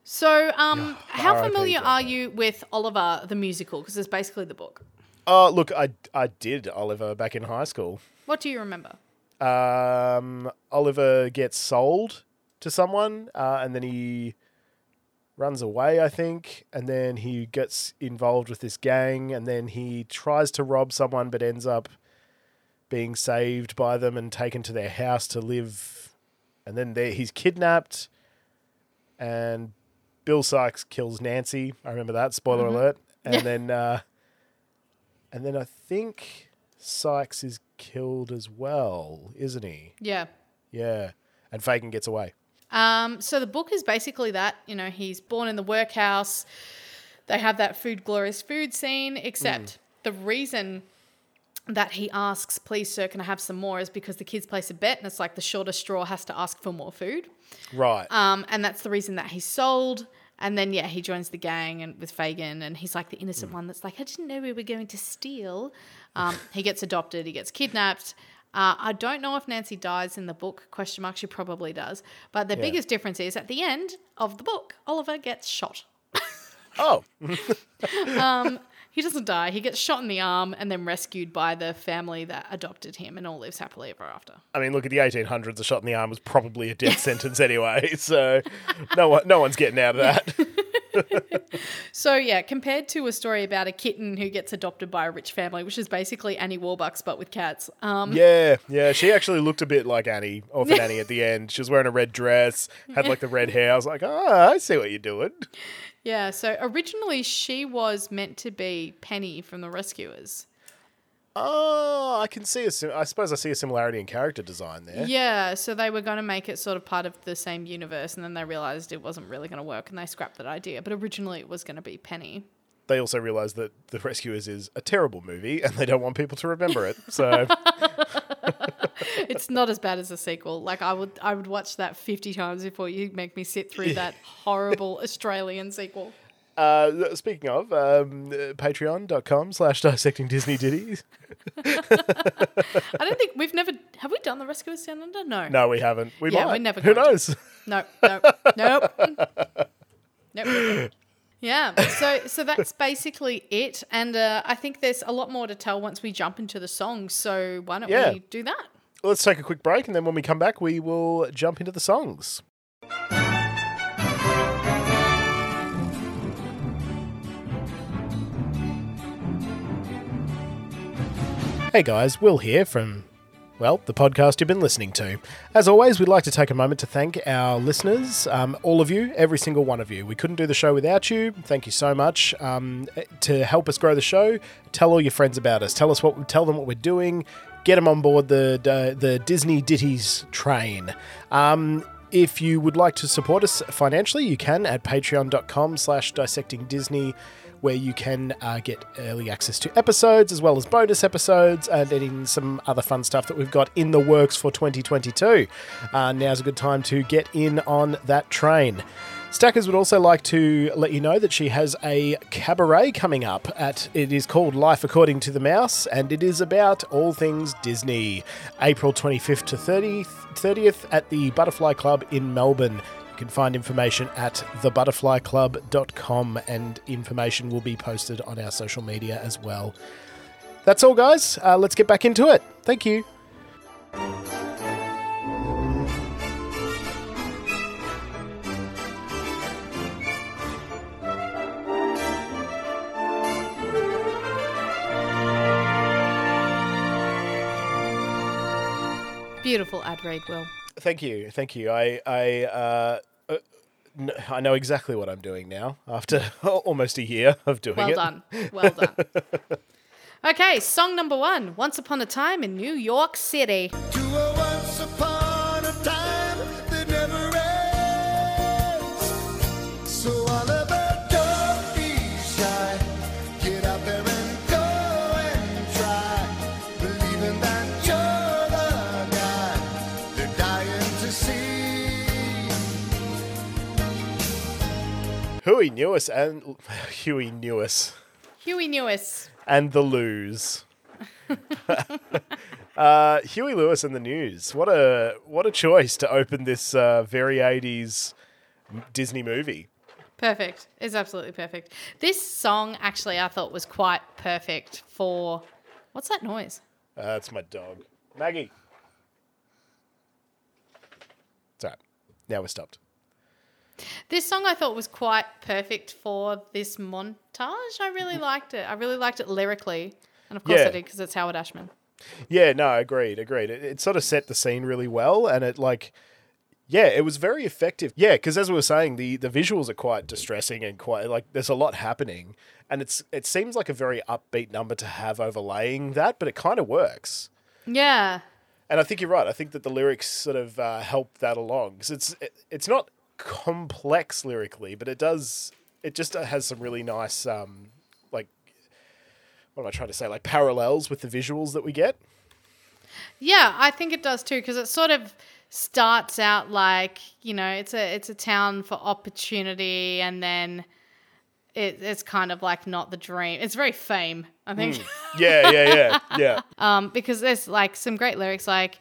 So, um, how R.I.P. familiar are you with Oliver the musical? Because it's basically the book. Oh, look, I I did Oliver back in high school. What do you remember? um, Oliver gets sold to someone, uh, and then he runs away, I think, and then he gets involved with this gang, and then he tries to rob someone, but ends up being saved by them and taken to their house to live, and then there he's kidnapped, and Bill Sykes kills Nancy. I remember that. Spoiler Mhm. alert. And Yeah. then, uh, and then I think Sykes is killed as well, isn't he? Yeah. Yeah. And Fagin gets away. Um, so the book is basically that. You know, he's born in the workhouse. They have that food, glorious food scene, except the reason that he asks, please, sir, can I have some more, is because the kids place a bet and it's like the shortest straw has to ask for more food. Right. Um, and that's the reason that he's sold. And then, yeah, he joins the gang and with Fagin, and he's like the innocent one that's like, I didn't know we were going to steal. Um, he gets adopted, he gets kidnapped. Uh, I don't know if Nancy dies in the book. Question mark. She probably does. But the Yeah. biggest difference is at the end of the book, Oliver gets shot. oh. um, he doesn't die. He gets shot in the arm and then rescued by the family that adopted him, and all lives happily ever after. I mean, look at the 1800s. A shot in the arm was probably a death sentence anyway, so no one, no one's getting out of that. So yeah, compared to a story about a kitten who gets adopted by a rich family, which is basically Annie Warbucks but with cats. Um, yeah, yeah. She actually looked a bit like Annie, Orphan Annie, at the end. She was wearing a red dress, had like the red hair. I was like, oh, I see what you're doing. Yeah. So originally she was meant to be Penny from the Rescuers. Oh, I can see a. sim- I suppose I see a similarity in character design there. Yeah. So they were going to make it sort of part of the same universe, and then they realized it wasn't really going to work, and they scrapped that idea. But originally it was going to be Penny. They also realised that The Rescuers is a terrible movie, and they don't want people to remember it. So it's not as bad as a sequel. Like I would, I would watch that fifty times before you make me sit through that horrible Australian sequel. Uh, speaking of, um, patreon.com slash dissecting Disney ditties. I don't think we've never have we done the Rescuers Down Under? No. No, we haven't. We yeah, might. we're never. Who to. knows? No, no, nope, nope. Yeah, so so that's basically it, and uh, I think there's a lot more to tell once we jump into the songs. So why don't Yeah. we do that? Let's take a quick break, and then when we come back, we will jump into the songs. Hey guys, Will here from, well, the podcast you've been listening to. As always, we'd like to take a moment to thank our listeners, um, all of you, every single one of you. We couldn't do the show without you. Thank you so much. Um, to help us grow the show, tell all your friends about us. Tell us what, tell them what we're doing. Get them on board the the, the Disney Ditties train. Um, if you would like to support us financially, you can at patreon.com slash dissecting Disney, where you can uh, get early access to episodes as well as bonus episodes and in some other fun stuff that we've got in the works for 2022. Uh, now's a good time to get in on that train. Staccas would also like to let you know that she has a cabaret coming up at it is called Life According to the Mouse and it is about all things Disney. April 25th to 30th, 30th at the Butterfly Club in Melbourne. You can find information at thebutterflyclub.com and information will be posted on our social media as well. That's all, guys. Uh, let's get back into it. Thank you. Beautiful ad read, Will. Thank you, thank you. I I uh, uh, n- I know exactly what I'm doing now after almost a year of doing Well it. Well done. Well done. okay, song number one Once Upon a Time in New York City. Huey Newis and Huey Newis Huey Newis. and the Lose. uh, Huey Lewis and the News. What a what a choice to open this uh, very 80s Disney movie. Perfect. It's absolutely perfect. This song, actually, I thought was quite perfect for. What's that noise? Uh, that's my dog, Maggie. It's all right. Now we're stopped. This song I thought was quite perfect for this montage. I really liked it. I really liked it lyrically. And of course Yeah. I did because it's Howard Ashman. Yeah, no, agreed, agreed. It, it sort of set the scene really well, and it like, yeah, it was very effective. Yeah, because as we were saying, the the visuals are quite distressing and quite like there's a lot happening, and it's it seems like a very upbeat number to have overlaying that, but it kind of works. Yeah. And I think you're right. I think that the lyrics sort of uh, help that along because it's it, it's not complex lyrically, but it does it just has some really nice um like what am I trying to say like parallels with the visuals that we get. Yeah, I think it does too because it sort of starts out like you know it's a it's a town for opportunity and then it, it's kind of like not the dream. It's very fame, I think. Yeah, yeah, yeah, yeah. um, because there's like some great lyrics like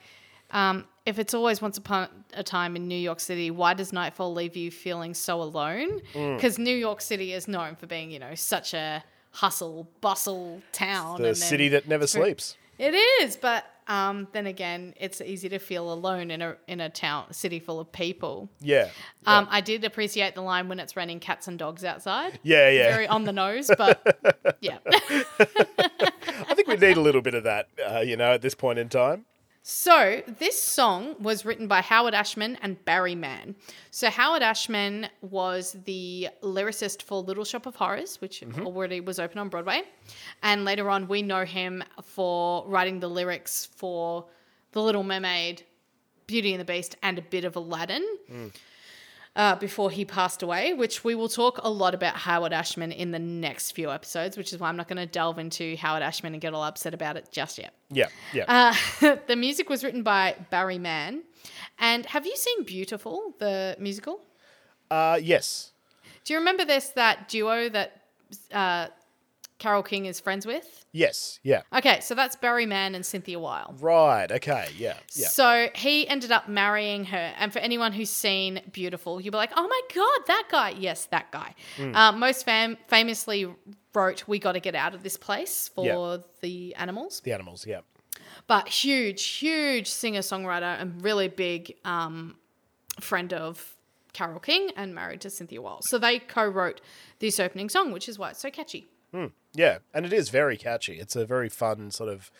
um, if it's always once upon a time in New York City, why does nightfall leave you feeling so alone? Mm. Because New York City is known for being, you know, such a hustle bustle town. the and city that never it's sleeps. It is, but um, then again, it's easy to feel alone in a in a town city full of people. Yeah. Um, I did appreciate the line when it's raining cats and dogs outside. Yeah, yeah. Very on the nose, but yeah. I think we need a little bit of that, uh, you know, at this point in time. So, this song was written by Howard Ashman and Barry Mann. So, Howard Ashman was the lyricist for Little Shop of Horrors, which mm-hmm. already was open on Broadway. And later on, we know him for writing the lyrics for The Little Mermaid, Beauty and the Beast, and a bit of Aladdin. Mm. Uh, before he passed away, which we will talk a lot about Howard Ashman in the next few episodes, which is why I'm not going to delve into Howard Ashman and get all upset about it just yet. Yeah, yeah. Uh, the music was written by Barry Mann. And have you seen Beautiful, the musical? Uh, yes. Do you remember this that duo that uh, Carole King is friends with? Yes, yeah. Okay, so that's Barry Mann and Cynthia Weil. Right, okay, yeah, yeah. So he ended up marrying her. And for anyone who's seen Beautiful, you'll be like, oh my God, that guy. Yes, that guy. Mm. Uh, most fam- famously wrote We Got to Get Out of This Place for Yeah. the animals. The animals, yeah. but huge, huge singer songwriter and really big um, friend of Carole King and married to Cynthia Weil. So they co wrote this opening song, which is why it's so catchy. Hmm. Yeah, and it is very catchy. It's a very fun sort of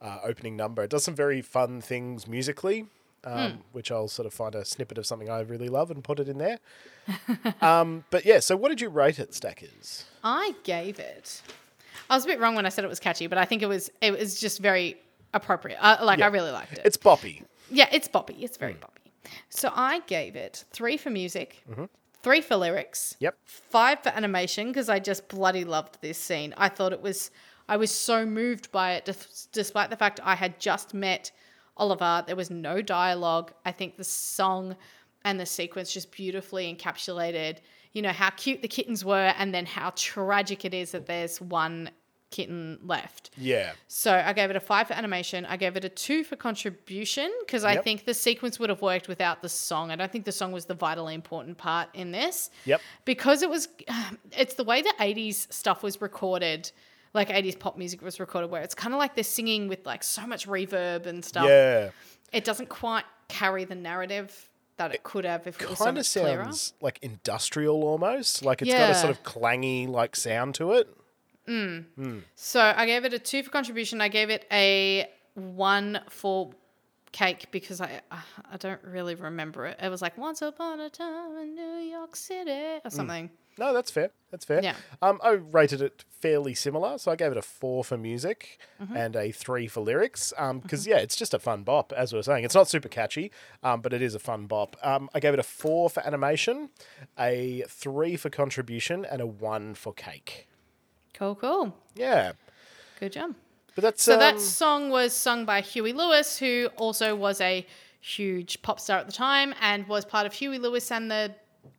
uh, opening number. It does some very fun things musically, um, Mm. which I'll sort of find a snippet of something I really love and put it in there. um, but yeah, so what did you rate it, Staccas? I gave it. I was a bit wrong when I said it was catchy, but I think it was it was just very appropriate. Uh, like Yeah. I really liked it. It's boppy. Yeah, it's boppy. It's very boppy. So I gave it three for music, Mhm. Three for lyrics, Yep. five for animation because I just bloody loved this scene. I thought it was, I was so moved by it, dis- despite the fact I had just met Oliver. There was no dialogue. I think the song and the sequence just beautifully encapsulated, you know, how cute the kittens were and then how tragic it is that there's one kitten left. Yeah. So I gave it a five for animation. I gave it a two for contribution because I Yep. think the sequence would have worked without the song. I don't think the song was the vitally important part in this. Yep. Because it was, it's the way the 80s stuff was recorded, like 80s pop music was recorded, where it's kind of like they're singing with like so much reverb and stuff. Yeah. It doesn't quite carry the narrative that it could have if it was Kind of much clearer. sounds like industrial almost. Like it's got a sort of clangy like sound to it. So I gave it a two for contribution. I gave it a one for cake because I I don't really remember it. It was like once upon a time in New York City or something. No, that's fair. That's fair. Yeah. Um, I rated it fairly similar, so I gave it a four for music Mm-hmm. and a three for lyrics. Um, because yeah, it's just a fun bop, as we were saying. It's not super catchy, um, but it is a fun bop. Um, I gave it a four for animation, a three for contribution, and a one for cake. Cool, cool. Yeah, Good job. but that's So um, that song was sung by Huey Lewis, who also was a huge pop star at the time and was part of Huey Lewis and the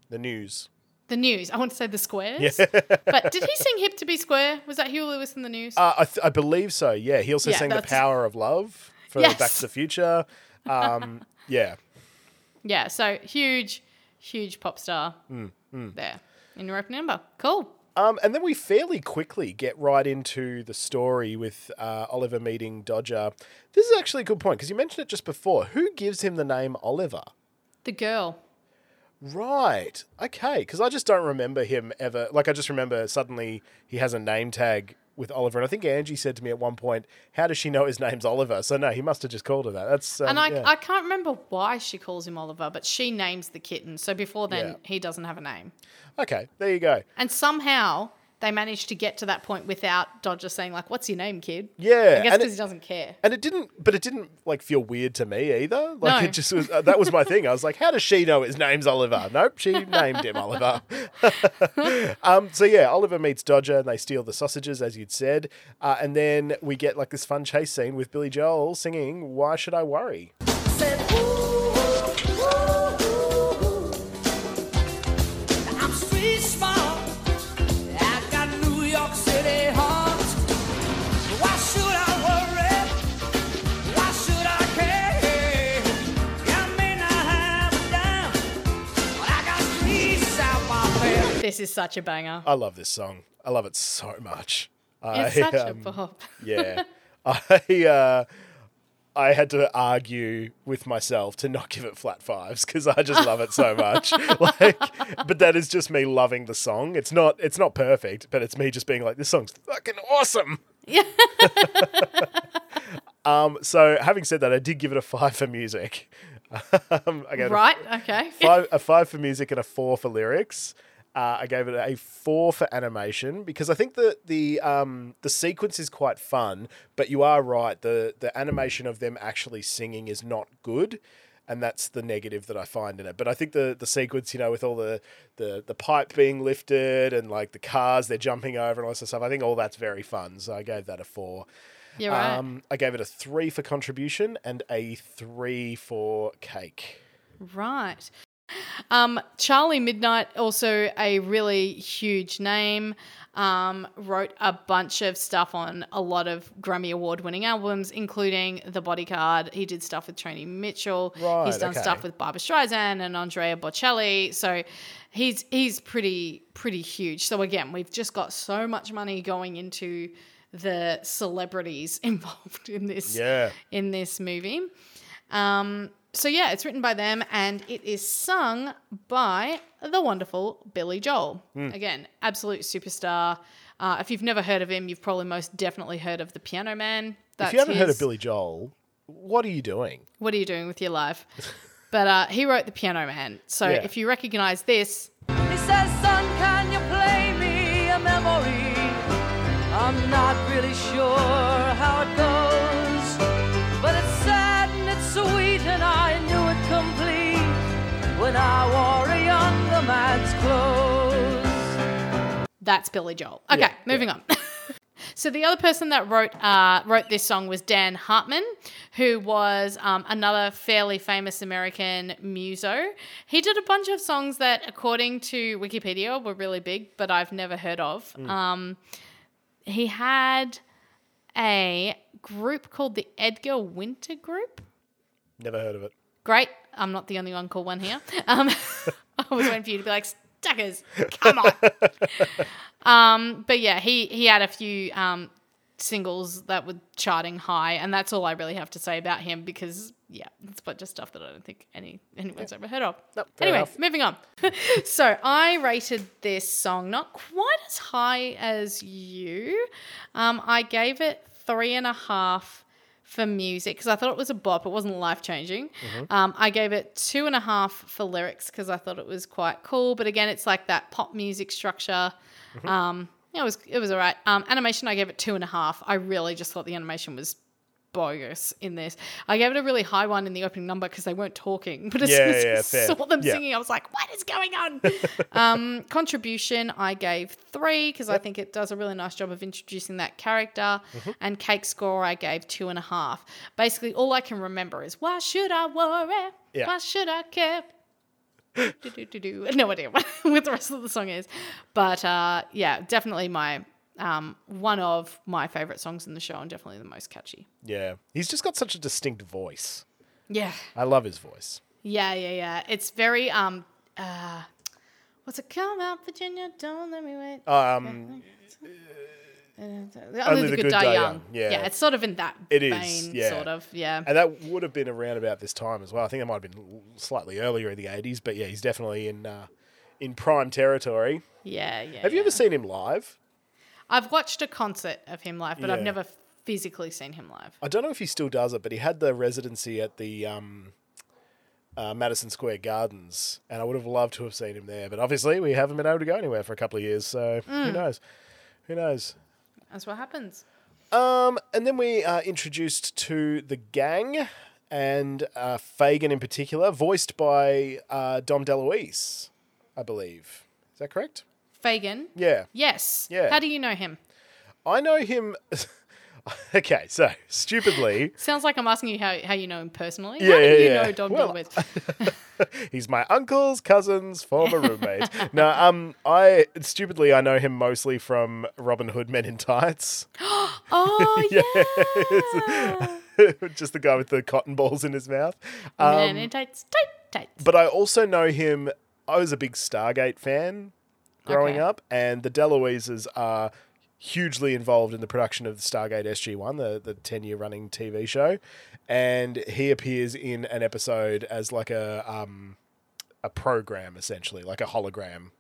the news. the News. I want to say the Squares, but did he sing "Hip to Be Square"? Was that Huey Lewis and the News? Uh, I, th- I believe so. Yeah, he also Yeah, sang "The Power of Love" for Yes. Back to the Future. Um, yeah, Yeah, so huge, huge pop star Mm, there in your opening number. Cool. Um, and then we fairly quickly get right into the story with uh, Oliver meeting Dodger. This is actually a good point because you mentioned it just before. Who gives him the name Oliver? The girl. Right. Okay. Because I just don't remember him ever. Like, I just remember suddenly he has a name tag with Oliver. And I think Angie said to me at one point, How does she know his name's Oliver? So, no, he must have just called her that. That's. Um, and I, yeah. I can't remember why she calls him Oliver, but she names the kitten. So before then, Yeah. he doesn't have a name. Okay. There you go. And somehow they managed to get to that point without Dodger saying, like, what's your name, kid? Yeah. I guess because he doesn't care. And it didn't, but it didn't like feel weird to me either. Like No. it just was. Uh, that was my thing. I was like, how does she know his name's Oliver? Nope, she named him Oliver. um, so yeah, Oliver meets Dodger, and they steal the sausages, as you'd said, uh, and then we get like this fun chase scene with Billy Joel singing "Why Should I Worry." I'm This is such a banger. I love this song. I love it so much. I, It's such a um, bop. yeah. I uh, I had to argue with myself to not give it flat fives because I just love it so much. like, but that is just me loving the song. It's not it's not perfect, but it's me just being like, this song's fucking awesome. Yeah. Um, so having said that, I did give it a five for music. um, I it a Right? Okay. five, a five for music and a four for lyrics. Uh, I gave it a four for animation because I think the the um, the sequence is quite fun, but you are right the the animation of them actually singing is not good, and that's the negative that I find in it. But I think the the sequence, you know, with all the the the pipe being lifted and like the cars they're jumping over and all this stuff, I think all that's very fun. So I gave that a four. You're right. Um, I gave it a three for contribution and a three for cake. Right. Um, Charlie Midnight, also a really huge name, um, wrote a bunch of stuff on a lot of Grammy Award winning albums, including The Bodyguard. He did stuff with Tony Mitchell. Right, he's done okay. stuff with Barbra Streisand and Andrea Bocelli. So he's he's pretty pretty huge. So again, we've just got so much money going into the celebrities involved in this Yeah. in this movie. Um, so yeah, it's written by them and it is sung by the wonderful Billy Joel. Hmm. Again, absolute superstar. Uh, if you've never heard of him, you've probably most definitely heard of the Piano Man. That's if you haven't heard of Billy Joel, what are you doing? what are you doing with your life? but uh, he wrote the Piano Man. So Yeah. if you recognize this, He says, son, can you play me a memory? I'm not really sure how it goes, sweet, and I knew it complete when I wore a younger man's clothes. That's Billy Joel. Okay, Yeah, moving on. So the other person that wrote uh, wrote this song was Dan Hartman, who was um, another fairly famous American muso. He did a bunch of songs that, according to Wikipedia, were really big, but I've never heard of. Um, he had a group called the Edgar Winter Group. Never heard of it. Great. I'm not the only one called one here. Um, I was waiting for you to be like, Staccas, come on. um, but yeah, he, he had a few um, singles that were charting high, and that's all I really have to say about him because, yeah, it's a bunch of stuff that I don't think any anyone's ever heard of. Nope, anyway, enough. moving on. so I rated this song not quite as high as you. Um, I gave it three and a half for music because I thought it was a bop. It wasn't life changing. Um, I gave it two and a half for lyrics because I thought it was quite cool. But again, it's like that pop music structure. Um, yeah, it was it was alright. Um, animation, I gave it two and a half. I really just thought the animation was bogus in this. I gave it a really high one in the opening number because they weren't talking. But as Yeah, soon as yeah, I fair. saw them Yeah. singing, I was like, "What is going on?" um, contribution, I gave three because I think it does a really nice job of introducing that character. Mm-hmm. And cake score, I gave two and a half. Basically, all I can remember is, "Why should I worry? Yeah. Why should I care?" do, do, do. No idea what, what the rest of the song is, but uh, yeah, definitely my um, one of my favorite songs in the show, and definitely the most catchy. Yeah. He's just got such a distinct voice. Yeah, I love his voice. yeah, yeah, yeah. It's very um, uh, what's it? Come out, Virginia, don't let me wait. Um, Only, the, good, die, young. Yeah. it's sort of in that It is, vein, yeah. sort of. Yeah, and that would have been around about this time as well. I think it might have been slightly earlier in the 80s, but yeah, he's definitely in uh, in prime territory. yeah, yeah. Have you yeah. ever seen him live? I've watched a concert of him live, but I've Yeah. never physically seen him live. I don't know if he still does it, but he had the residency at the um, uh, Madison Square Gardens, and I would have loved to have seen him there. But obviously, we haven't been able to go anywhere for a couple of years, so who Mm. knows? Who knows? That's what happens. Um, and then we are introduced to the gang and uh, Fagin in particular, voiced by uh, Dom DeLuise, I believe. Is that correct? Fagin. Yeah. Yes. Yeah. How do you know him? I know him. okay, so stupidly, Sounds like I'm asking you how, how you know him personally. Yeah, how do yeah, you yeah. know Dom Well, he's my uncle's cousin's former roommate. no, um, I stupidly I know him mostly from Robin Hood Men in Tights. Oh yeah. Just the guy with the cotton balls in his mouth. Um, in tights, tight, tights. but I also know him. I was a big Stargate fan growing Okay. up, and the DeLuises are hugely involved in the production of the Stargate SG One, the the ten year running TV show, and he appears in an episode as like a um a program essentially, like a hologram.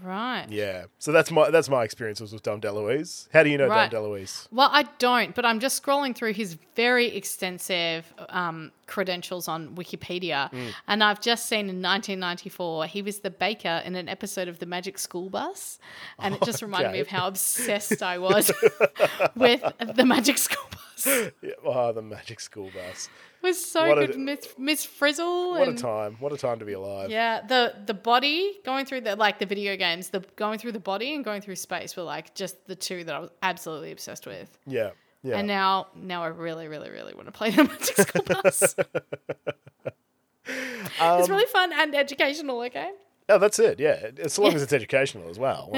Right. Yeah, so that's my that's my experiences with Dom DeLuise. How do you know Right. Dom DeLuise? Well, I don't, but I'm just scrolling through his very extensive um, credentials on Wikipedia, Mm. and I've just seen in 1994 he was the baker in an episode of The Magic School Bus, and it just reminded me of how obsessed I was with The Magic School Bus. Yeah, oh, the Magic School Bus. It was so What a- good, Miss, Miss Frizzle. What a time! What a time to be alive. Yeah, the the body going through the like the video games, the going through the body and going through space were like just the two that I was absolutely obsessed with. Yeah, yeah. And now, now I really, really, really want to play the Magic School Bus. Um, it's really fun and educational. Okay. Oh, that's it. Yeah, as long as it's educational as well.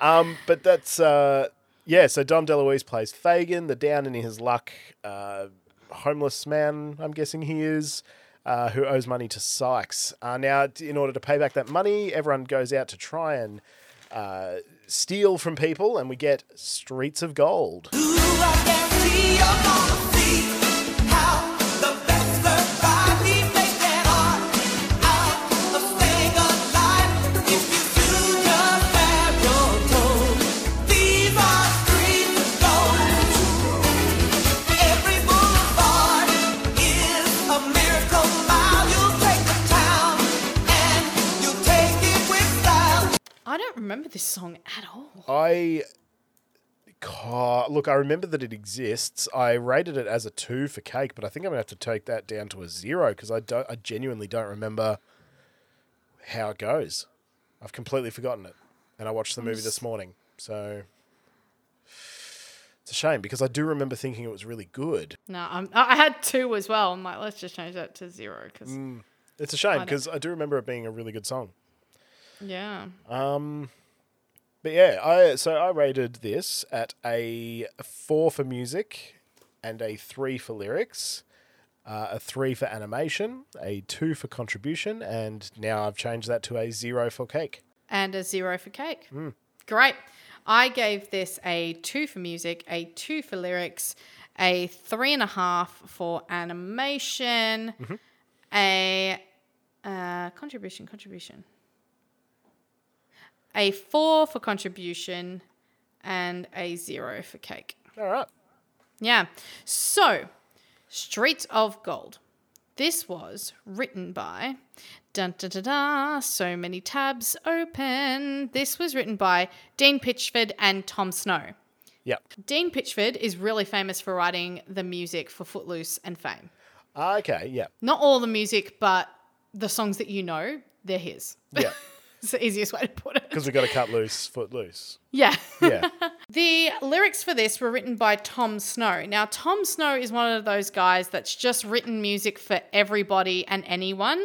um, but that's uh, yeah. So Dom DeLuise plays Fagin, the down in his luck uh, homeless man. I'm guessing he is. Uh, who owes money to Sykes? Uh, now, in order to pay back that money, everyone goes out to try and uh, steal from people, and we get Streets of Gold. I don't remember this song at all. I look. I remember that it exists. I rated it as a two for cake, but I think I'm gonna have to take that down to a zero because I don't. I genuinely don't remember how it goes. I've completely forgotten it, and I watched the movie this morning. So It's a shame because I do remember thinking it was really good. No, I'm, I I had two as well. I'm like, let's just change that to zero because mm, It's a shame because I do remember it being a really good song. Yeah. Um, but yeah, I so I rated this at a four for music and a three for lyrics, uh, a three for animation, a two for contribution, and now I've changed that to a zero for cake. and a zero for cake. Great. I gave this a two for music, a two for lyrics, a three and a half for animation, a uh, contribution, contribution, a four for contribution, and a zero for cake. All right. Yeah. So, Streets of Gold. This was written by. Dun, dun, dun, dun, so many tabs open. This was written by Dean Pitchford and Tom Snow. Yep. Dean Pitchford is really famous for writing the music for Footloose and Fame. Ah, okay. Yeah. Not all the music, but the songs that you know, they're his. Yeah. it's the easiest way to put it. Because we got to cut loose, foot loose. Yeah. Yeah. The lyrics for this were written by Tom Snow. Now, Tom Snow is one of those guys that's just written music for everybody and anyone.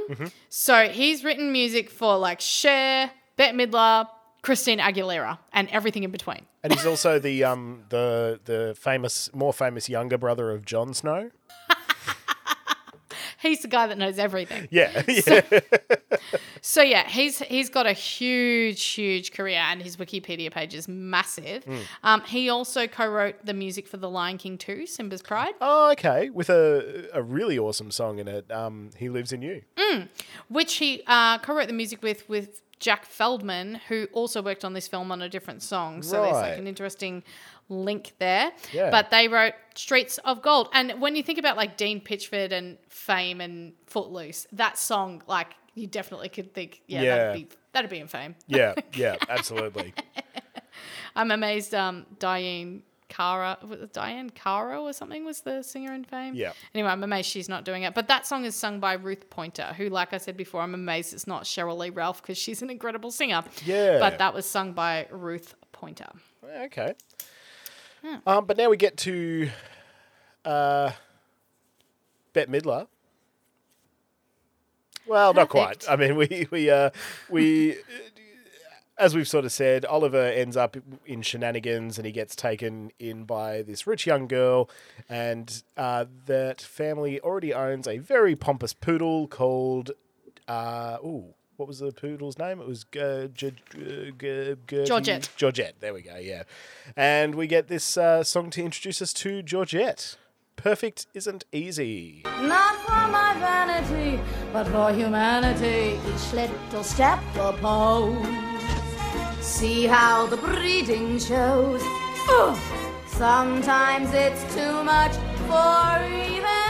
So he's written music for like Cher, Bette Midler, Christina Aguilera, and everything in between. and he's also the um the the famous, more famous younger brother of Jon Snow. He's the guy that knows everything. Yeah. yeah. So yeah, he's he's got a huge, huge career, and his Wikipedia page is massive. Um, he also co-wrote the music for The Lion King 2, Simba's Pride. oh, okay. With a a really awesome song in it. Um, he lives in you. which he uh, co-wrote the music with with Jack Feldman, who also worked on this film on a different song. So there's like an interesting link there. Yeah. But they wrote Streets of Gold, and when you think about like Dean Pitchford and Fame and Footloose, that song, like you definitely could think, yeah, Yeah. that'd be that'd be in Fame. Yeah. Yeah. Absolutely. I'm amazed. Um, Diane. Cara, Diane Cara or something was the singer in Fame. Yeah. Anyway, I'm amazed she's not doing it. But that song is sung by Ruth Pointer, who, like I said before, I'm amazed it's not Sheryl Lee Ralph because she's an incredible singer. Yeah. But that was sung by Ruth Pointer. Okay. Um, but now we get to uh, Bette Midler. Well, not quite. I mean, we we uh, we as we've sort of said, Oliver ends up in shenanigans and he gets taken in by this rich young girl, and uh, that family already owns a very pompous poodle called. Uh, ooh, what was the poodle's name? It was uh, G- G- G- G- Georgette. Georgette. There we go. Yeah, and we get this uh, song to introduce us to Georgette. Perfect isn't easy. Not for my vanity, but for humanity. Each little step a pose. See how the breeding shows. Ugh. Sometimes it's too much for even me.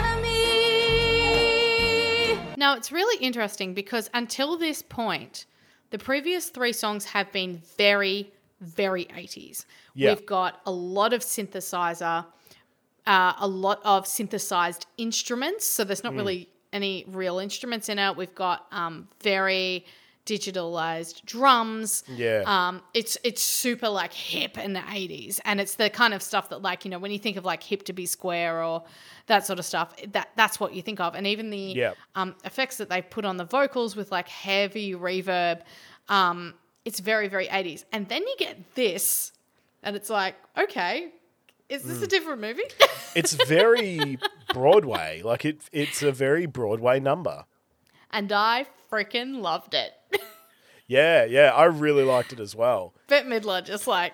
Now, it's really interesting because until this point, the previous three songs have been very, very 80s. Yeah. We've got a lot of synthesizer, uh, a lot of synthesized instruments. So there's not really any real instruments in it. We've got um, very digitalized drums. Yeah. Um, it's it's super like hip in the 80s. And it's the kind of stuff that like, you know, when you think of like hip to be square or that sort of stuff, that that's what you think of. And even the Yeah. um, effects that they put on the vocals with like heavy reverb, um, it's very, very 80s. And then you get this, and it's like, okay, is Hmm. this a different movie? It's very Broadway. Like it, it's a very Broadway number. and I freaking loved it. Yeah, yeah, I really liked it as well. Bette Midler just like,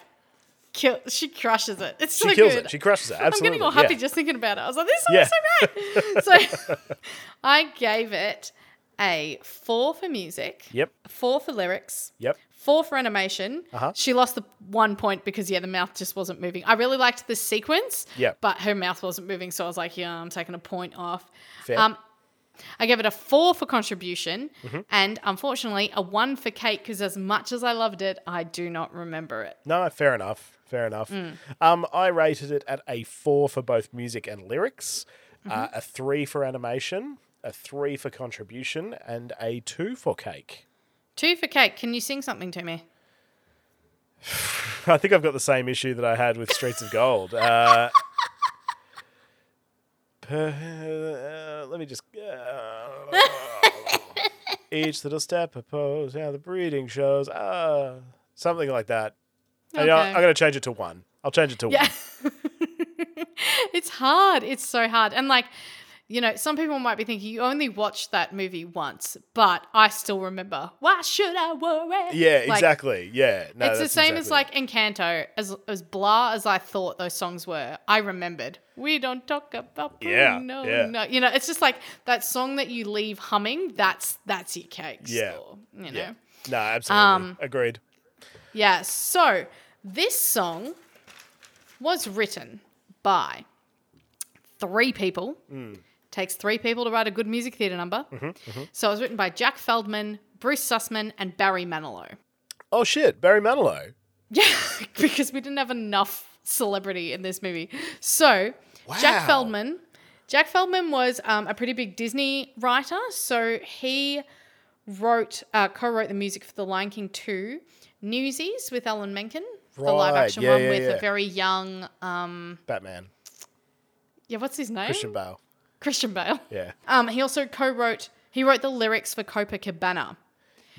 kill, she crushes it. It's She so kills good. it. She crushes it. Absolutely. I'm getting all happy yeah. just thinking about it. I was like, this song Yeah. is so great. so I gave it a four for music, Yep. four for lyrics, Yep. four for animation. Uh-huh. She lost the one point because yeah, the mouth just wasn't moving. I really liked the sequence, Yep. but her mouth wasn't moving, so I was like, yeah, I'm taking a point off. Fair. Um, I gave it a four for contribution, Mm-hmm. and unfortunately a one for Kate because as much as I loved it, I do not remember it. No, fair enough. Fair enough. Mm. Um, I rated it at a four for both music and lyrics, uh, Mm-hmm. a three for animation, a three for contribution, and a two for cake. Two for cake. Can you sing something to me? I think I've got the same issue that I had with Streets of Gold. Uh, uh, let me just. Uh, each little step I pose, how the breeding shows. Uh, something like that. And, you know, Okay. I'm to change it to one. I'll change it to Yeah. one. it's hard. It's so hard. And like, you know, some people might be thinking you only watched that movie once, but I still remember. Why should I worry? Yeah, Like, exactly. Yeah. No, it's the same as like Encanto, as as blah as I thought those songs were. I remembered. We don't talk about Yeah, no, yeah. no. You know, it's just like that song that you leave humming. That's that's your cake Yeah, store. You know. Yeah. No, absolutely. Um, Agreed. Yeah, so this song was written by three people. Mm. Takes three people to write a good music theatre number. Mm-hmm, So it was written by Jack Feldman, Bruce Sussman, and Barry Manilow. Oh, shit. Barry Manilow. Yeah, because we didn't have enough celebrity in this movie. So Jack Feldman, Jack Feldman was um, a pretty big Disney writer. So he wrote, uh, co-wrote the music for The Lion King 2, Newsies with Alan Menken, the live-action yeah, one yeah, with yeah. a very young, um, Batman. yeah, what's his name? Christian Bale. Christian Bale. Yeah. Um, he also co-wrote, he wrote the lyrics for Copacabana.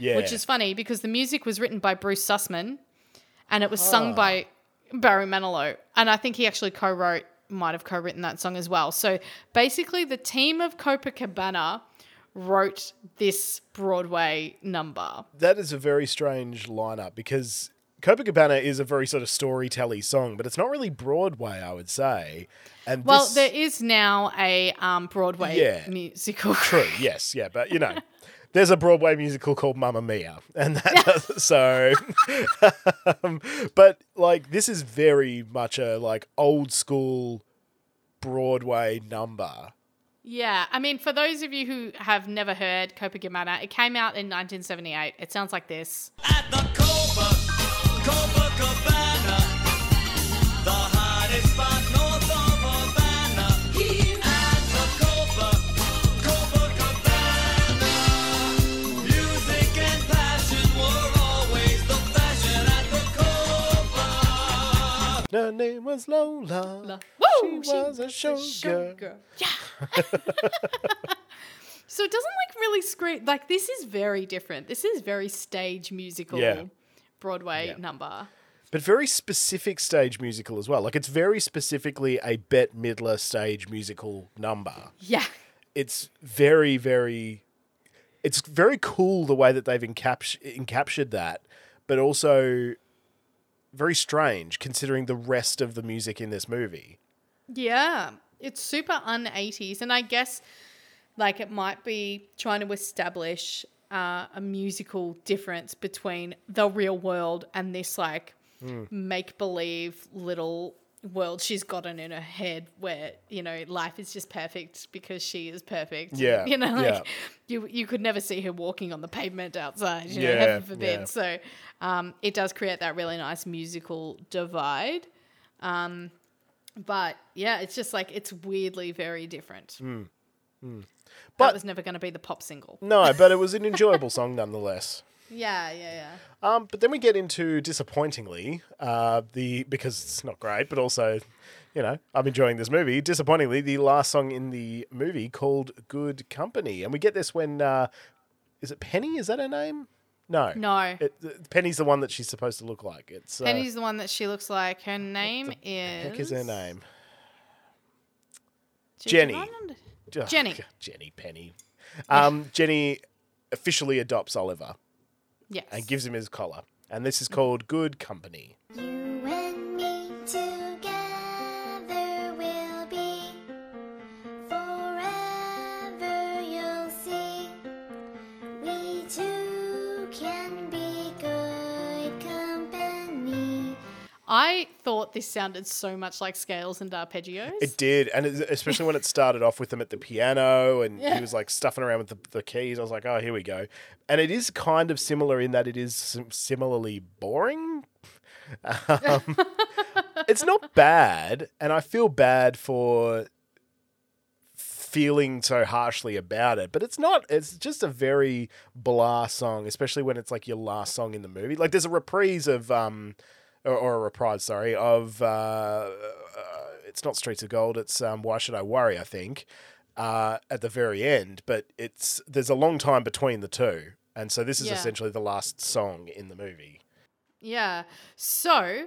Yeah. which is funny because the music was written by Bruce Sussman and it was sung Ah. by Barry Manilow. And I think he actually co wrote, might have co written that song as well. So basically, the team of Copacabana wrote this Broadway number. that is a very strange lineup because Copacabana is a very sort of storytelling song, but it's not really Broadway, I would say. And Well, this, there is now a um, Broadway Yeah. musical. true, yes, yeah, but you know, there's a Broadway musical called Mamma Mia, and that so, um, but like this is very much a like old school Broadway number. Yeah, I mean, for those of you who have never heard Copacabana, it came out in 1978. It sounds like this. Her name was Lola. Woo! She was a showgirl. Yeah. so it doesn't like really scream like this is very different. This is very stage musical Yeah. Broadway number. but very specific stage musical as well. Like it's very specifically a Bette Midler stage musical number. Yeah. It's very, very. It's very cool the way that they've encaps- encaptured that, but also very strange considering the rest of the music in this movie. Yeah. It's super un 80s. And I guess like it might be trying to establish uh, a musical difference between the real world and this like make believe little world she's gotten in her head where you know life is just perfect because she is perfect Yeah, you know like yeah. you you could never see her walking on the pavement outside you know Yeah, heaven forbid yeah. so um it does create that really nice musical divide um but yeah it's just like it's weirdly very different Hmm. that But- was never going to be the pop single No, but it was an enjoyable song nonetheless. yeah yeah yeah Um, but then we get into disappointingly uh, the because it's not great, but also, you know, I'm enjoying this movie. Disappointingly, the last song in the movie called "Good Company," and we get this when uh, is it Penny? Is that her name? No, no It, Penny's the one that she's supposed to look like. It's uh, Penny's the one that she looks like. Her name is. heck is her name? Gigi Jenny. Oh. Jenny Penny. Um, Jenny officially adopts Oliver Yes. and gives him his collar, and this is called "Good Company." I thought this sounded so much like scales and arpeggios. It did, and it, especially when it started off with him at the piano, and Yeah. he was like stuffing around with the, the keys. I was like, oh, here we go. And it is kind of similar in that it is similarly boring. Um, it's not bad, and I feel bad for feeling so harshly about it. But it's not. It's just a very blah song, especially when it's like your last song in the movie. Like there's a reprise of um, or, or a reprise, sorry, of uh, uh, it's not Streets of Gold. It's um, Why Should I Worry? I think uh, at the very end, but it's there's a long time between the two, and so this is Yeah. essentially the last song in the movie. Yeah. So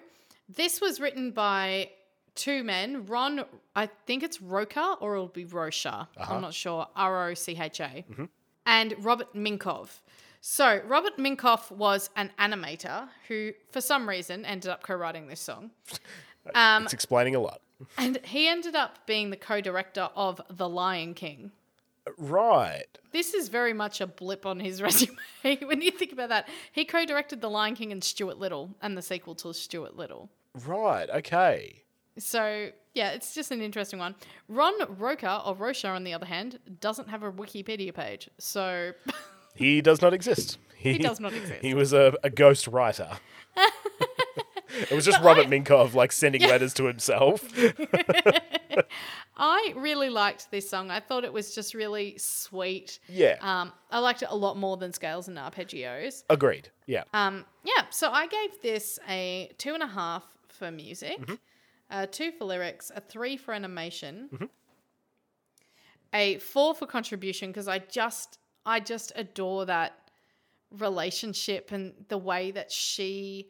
this was written by two men, Ron, I think it's Rocha or it'll be Rocha. Uh-huh. I'm not sure. R O C H A. Mhm. And Robert Minkoff. So Robert Minkoff was an animator who, for some reason, ended up co-writing this song. Um, it's explaining a lot, and he ended up being the co-director of The Lion King. right? This is very much a blip on his resume when you think about that. He co-directed The Lion King and Stuart Little and the sequel to Stuart Little. Right. Okay. So yeah, it's just an interesting one. Ron Rocha or Rocha, on the other hand, doesn't have a Wikipedia page. So He does not exist. He does not exist. He was a, a ghost writer. it was just Robert Minkoff like sending letters to himself. I really liked this song. I thought it was just really sweet. Yeah. Um, I liked it a lot more than Scales and Arpeggios. Agreed. Yeah. Um, yeah, so I gave this a two and a half for music, Mm-hmm. uh, two for lyrics, a three for animation, Mhm. a four for contribution because I just I just adore that relationship and the way that she.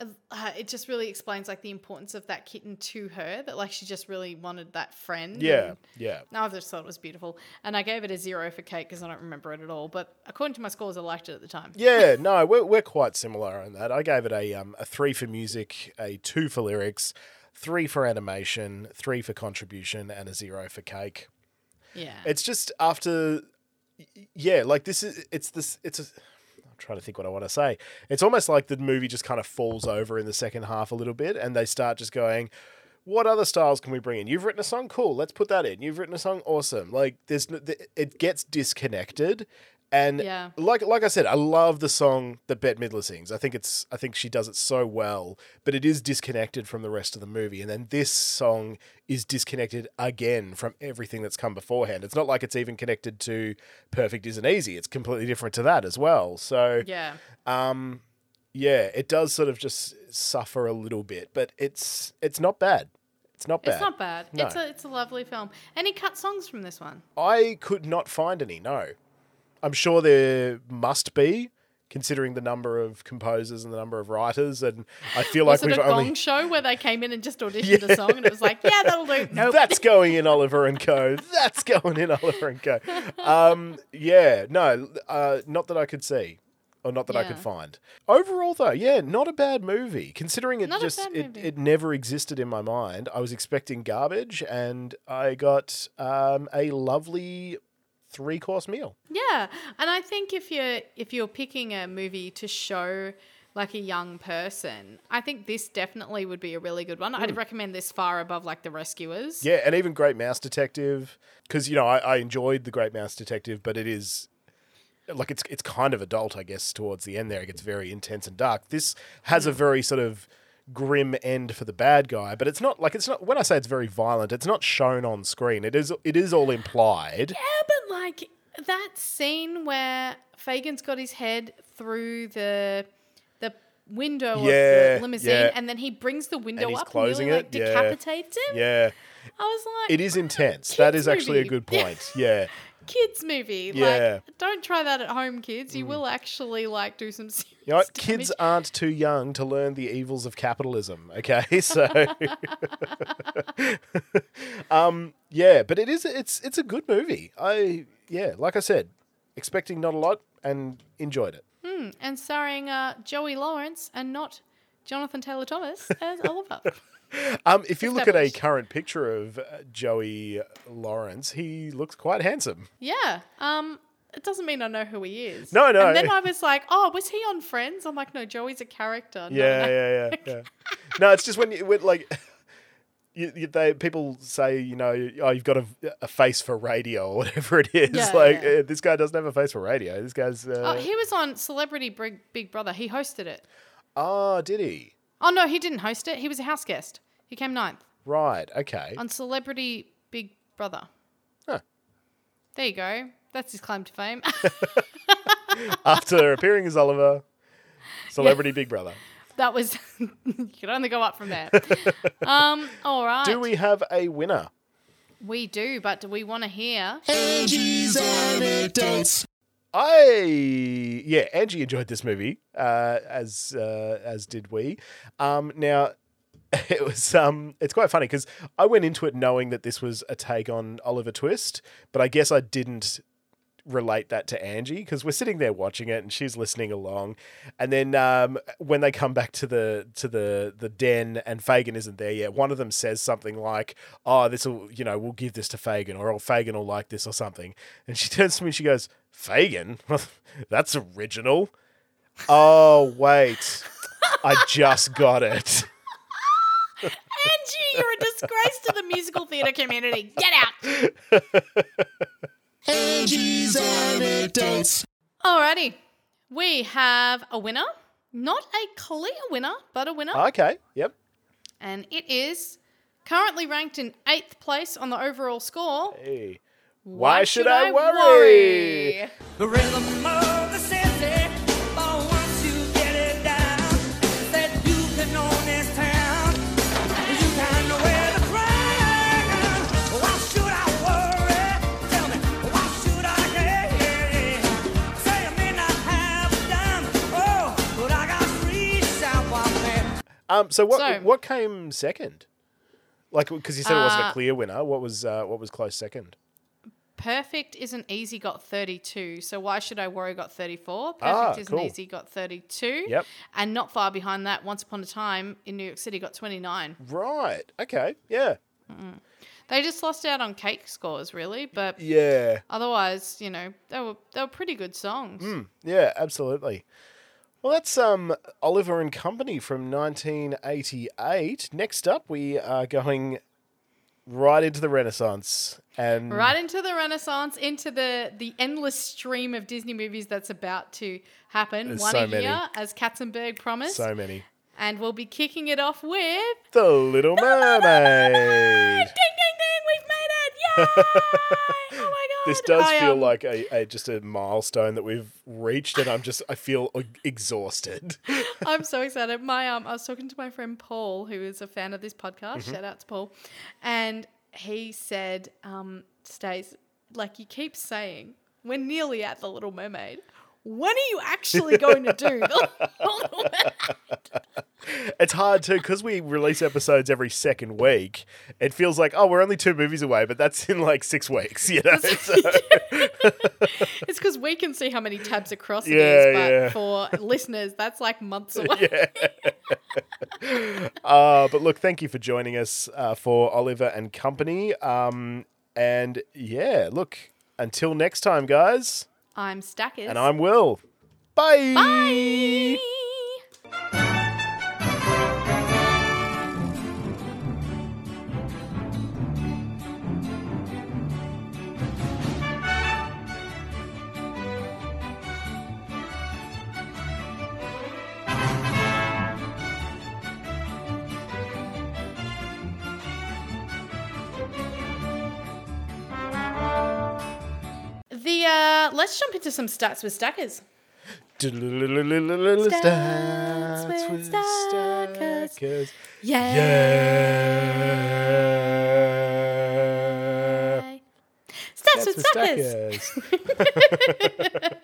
Uh, it just really explains like the importance of that kitten to her. That like she just really wanted that friend. Yeah. and- Yeah. no, I just thought it was beautiful, and I gave it a zero for Kate because I don't remember it at all. But according to my scores, I liked it at the time. Yeah, no, we're, we're quite similar on that. I gave it a um, a three for music, a two for lyrics, three for animation, three for contribution, and a zero for cake. Yeah. It's just after, yeah, like this is it's this it's a. I'm trying to think what I want to say. It's almost like the movie just kind of falls over in the second half a little bit, and they start just going. What other styles can we bring in? You've written a song, cool. Let's put that in. You've written a song, awesome. Like there's it gets disconnected, and Yeah. like like I said, I love the song that Bette Midler sings. I think it's I think she does it so well, but it is disconnected from the rest of the movie. And then this song is disconnected again from everything that's come beforehand. It's not like it's even connected to Perfect Isn't Easy. It's completely different to that as well. So Yeah. um yeah, it does sort of just suffer a little bit, but it's it's not bad. It's not bad. It's not bad. No. It's a it's a lovely film. Any cut songs from this one? I could not find any, no. I'm sure there must be, considering the number of composers and the number of writers, and I feel Was like it we've a only gong show where they came in and just auditioned a song and it was like, yeah, that'll do. Nope. That's going in Oliver and Co. That's going in Oliver and Co. Um, yeah, no, uh, not that I could see, or not that I could find. Overall, though, yeah, not a bad movie. Considering it Not just it, it never existed in my mind. I was expecting garbage, and I got um, a lovely three course meal. Yeah, and I think if you're if you're picking a movie to show like a young person, I think this definitely would be a really good one. I'd Mm. recommend this far above like The Rescuers. Yeah, and even Great Mouse Detective, because you know I, I enjoyed the Great Mouse Detective, but it is like it's it's kind of adult, I guess, towards the end. There, it gets very intense and dark. This has a very sort of grim end for the bad guy, but it's not like it's not. When I say it's very violent, it's not shown on screen. It is it is all implied. Yeah, but like that scene where Fagin's got his head through the the window Yeah, of the limousine, yeah. and then he brings the window he's up closing and nearly, like it, yeah. decapitates him. Yeah, I was like, it is intense. That is is actually a good point. Yeah. Kids movie. Yeah. Like, don't try that at home, kids. Mm. You will actually like do some serious You know what? damage. Kids aren't too young to learn the evils of capitalism. Okay, so um, yeah, but it is it's it's a good movie. I yeah, like I said, expecting not a lot and enjoyed it. Hmm, and starring uh, Joey Lawrence and not Jonathan Taylor Thomas as Oliver. Um, if you look at a current picture of uh, Joey Lawrence, he looks quite handsome. yeah. Um. It doesn't mean I know who he is. No, no. And then I was like, oh, was he on Friends? I'm like, no, Joey's a character. No, yeah, no. yeah, yeah, yeah. No, it's just when you when, like. You, you, they people say you know oh you've got a, a face for radio or whatever it is Yeah, like yeah. uh, this guy doesn't have a face for radio this guy's uh, Oh, he was on Celebrity Big, Big Brother. He hosted it. oh did he Oh no, he didn't host it. He was a house guest. He came ninth right okay on Celebrity Big Brother. Huh. There you go. That's his claim to fame. After appearing as Oliver, Celebrity Big Brother. that was you can only go up from there. um, all right. Do we have a winner? We do, but do we want to hear? Angie's anecdotes. I yeah, Angie enjoyed this movie, uh, as uh, as did we. Um, now it was um, it's quite funny because I went into it knowing that this was a take on Oliver Twist, but I guess I didn't relate that to Angie because we're sitting there watching it and she's listening along, and then um, when they come back to the to the the den and Fagin isn't there yet, one of them says something like, "Oh, this will you know we'll give this to Fagin or oh, Fagin will like this or something," and she turns to me and she goes, "Fagin, that's original." Oh wait, I just got it. Angie, you're a disgrace to the musical theatre community. Get out. Angie's anecdotes. Alrighty. We have a winner. Not a clear winner, but a winner. Okay, yep. And it is currently ranked in eighth place on the overall score. Hey. Why, should, I, worry? The Um, so what So- what came second? Like because you said it wasn't a Uh, clear winner. What was uh, what was close second? Perfect isn't easy got 32. So why should I worry got 34? Perfect Ah, isn't cool. easy got 32. Yep. And not far behind that, Once Upon a Time in New York City got 29. Right. Okay. Yeah. They just lost out on cake scores, really, but Yeah. otherwise, you know, they were they were pretty good songs. Mm, yeah. Absolutely. Well, that's um Oliver and Company from 1988. Next up, we are going right into the Renaissance and Right into the Renaissance, into the the endless stream of Disney movies that's about to happen. There's One so a many. year, as Katzenberg promised. so many. and we'll be kicking it off with The Little Mermaid. Ding ding ding, we've made it! Yay! This does I, feel um, like a, a just a milestone that we've reached, and I'm just I feel exhausted. I'm so excited. My um, I was talking to my friend Paul, who is a fan of this podcast. Mhm. Shout out to Paul, and he said, um, "Stace, like you keep saying, we're nearly at the Little Mermaid. When are you actually going to do the Little Mermaid?" it's hard too because we release episodes every second week. It feels like oh, we're only two movies away, but that's in like six weeks. You know, So- It's because we can see how many tabs across it Yeah, is, but yeah. for listeners, that's like months away. yeah. uh, but look, thank you for joining us uh, for Oliver and Company. Um, and yeah, look, until next time, guys. I'm Staccas. And I'm Will. Bye. Bye. Uh, let's jump into some stats with Staccas. Stats with with Staccas. Staccas. Yeah. Yeah. Stats with with Staccas.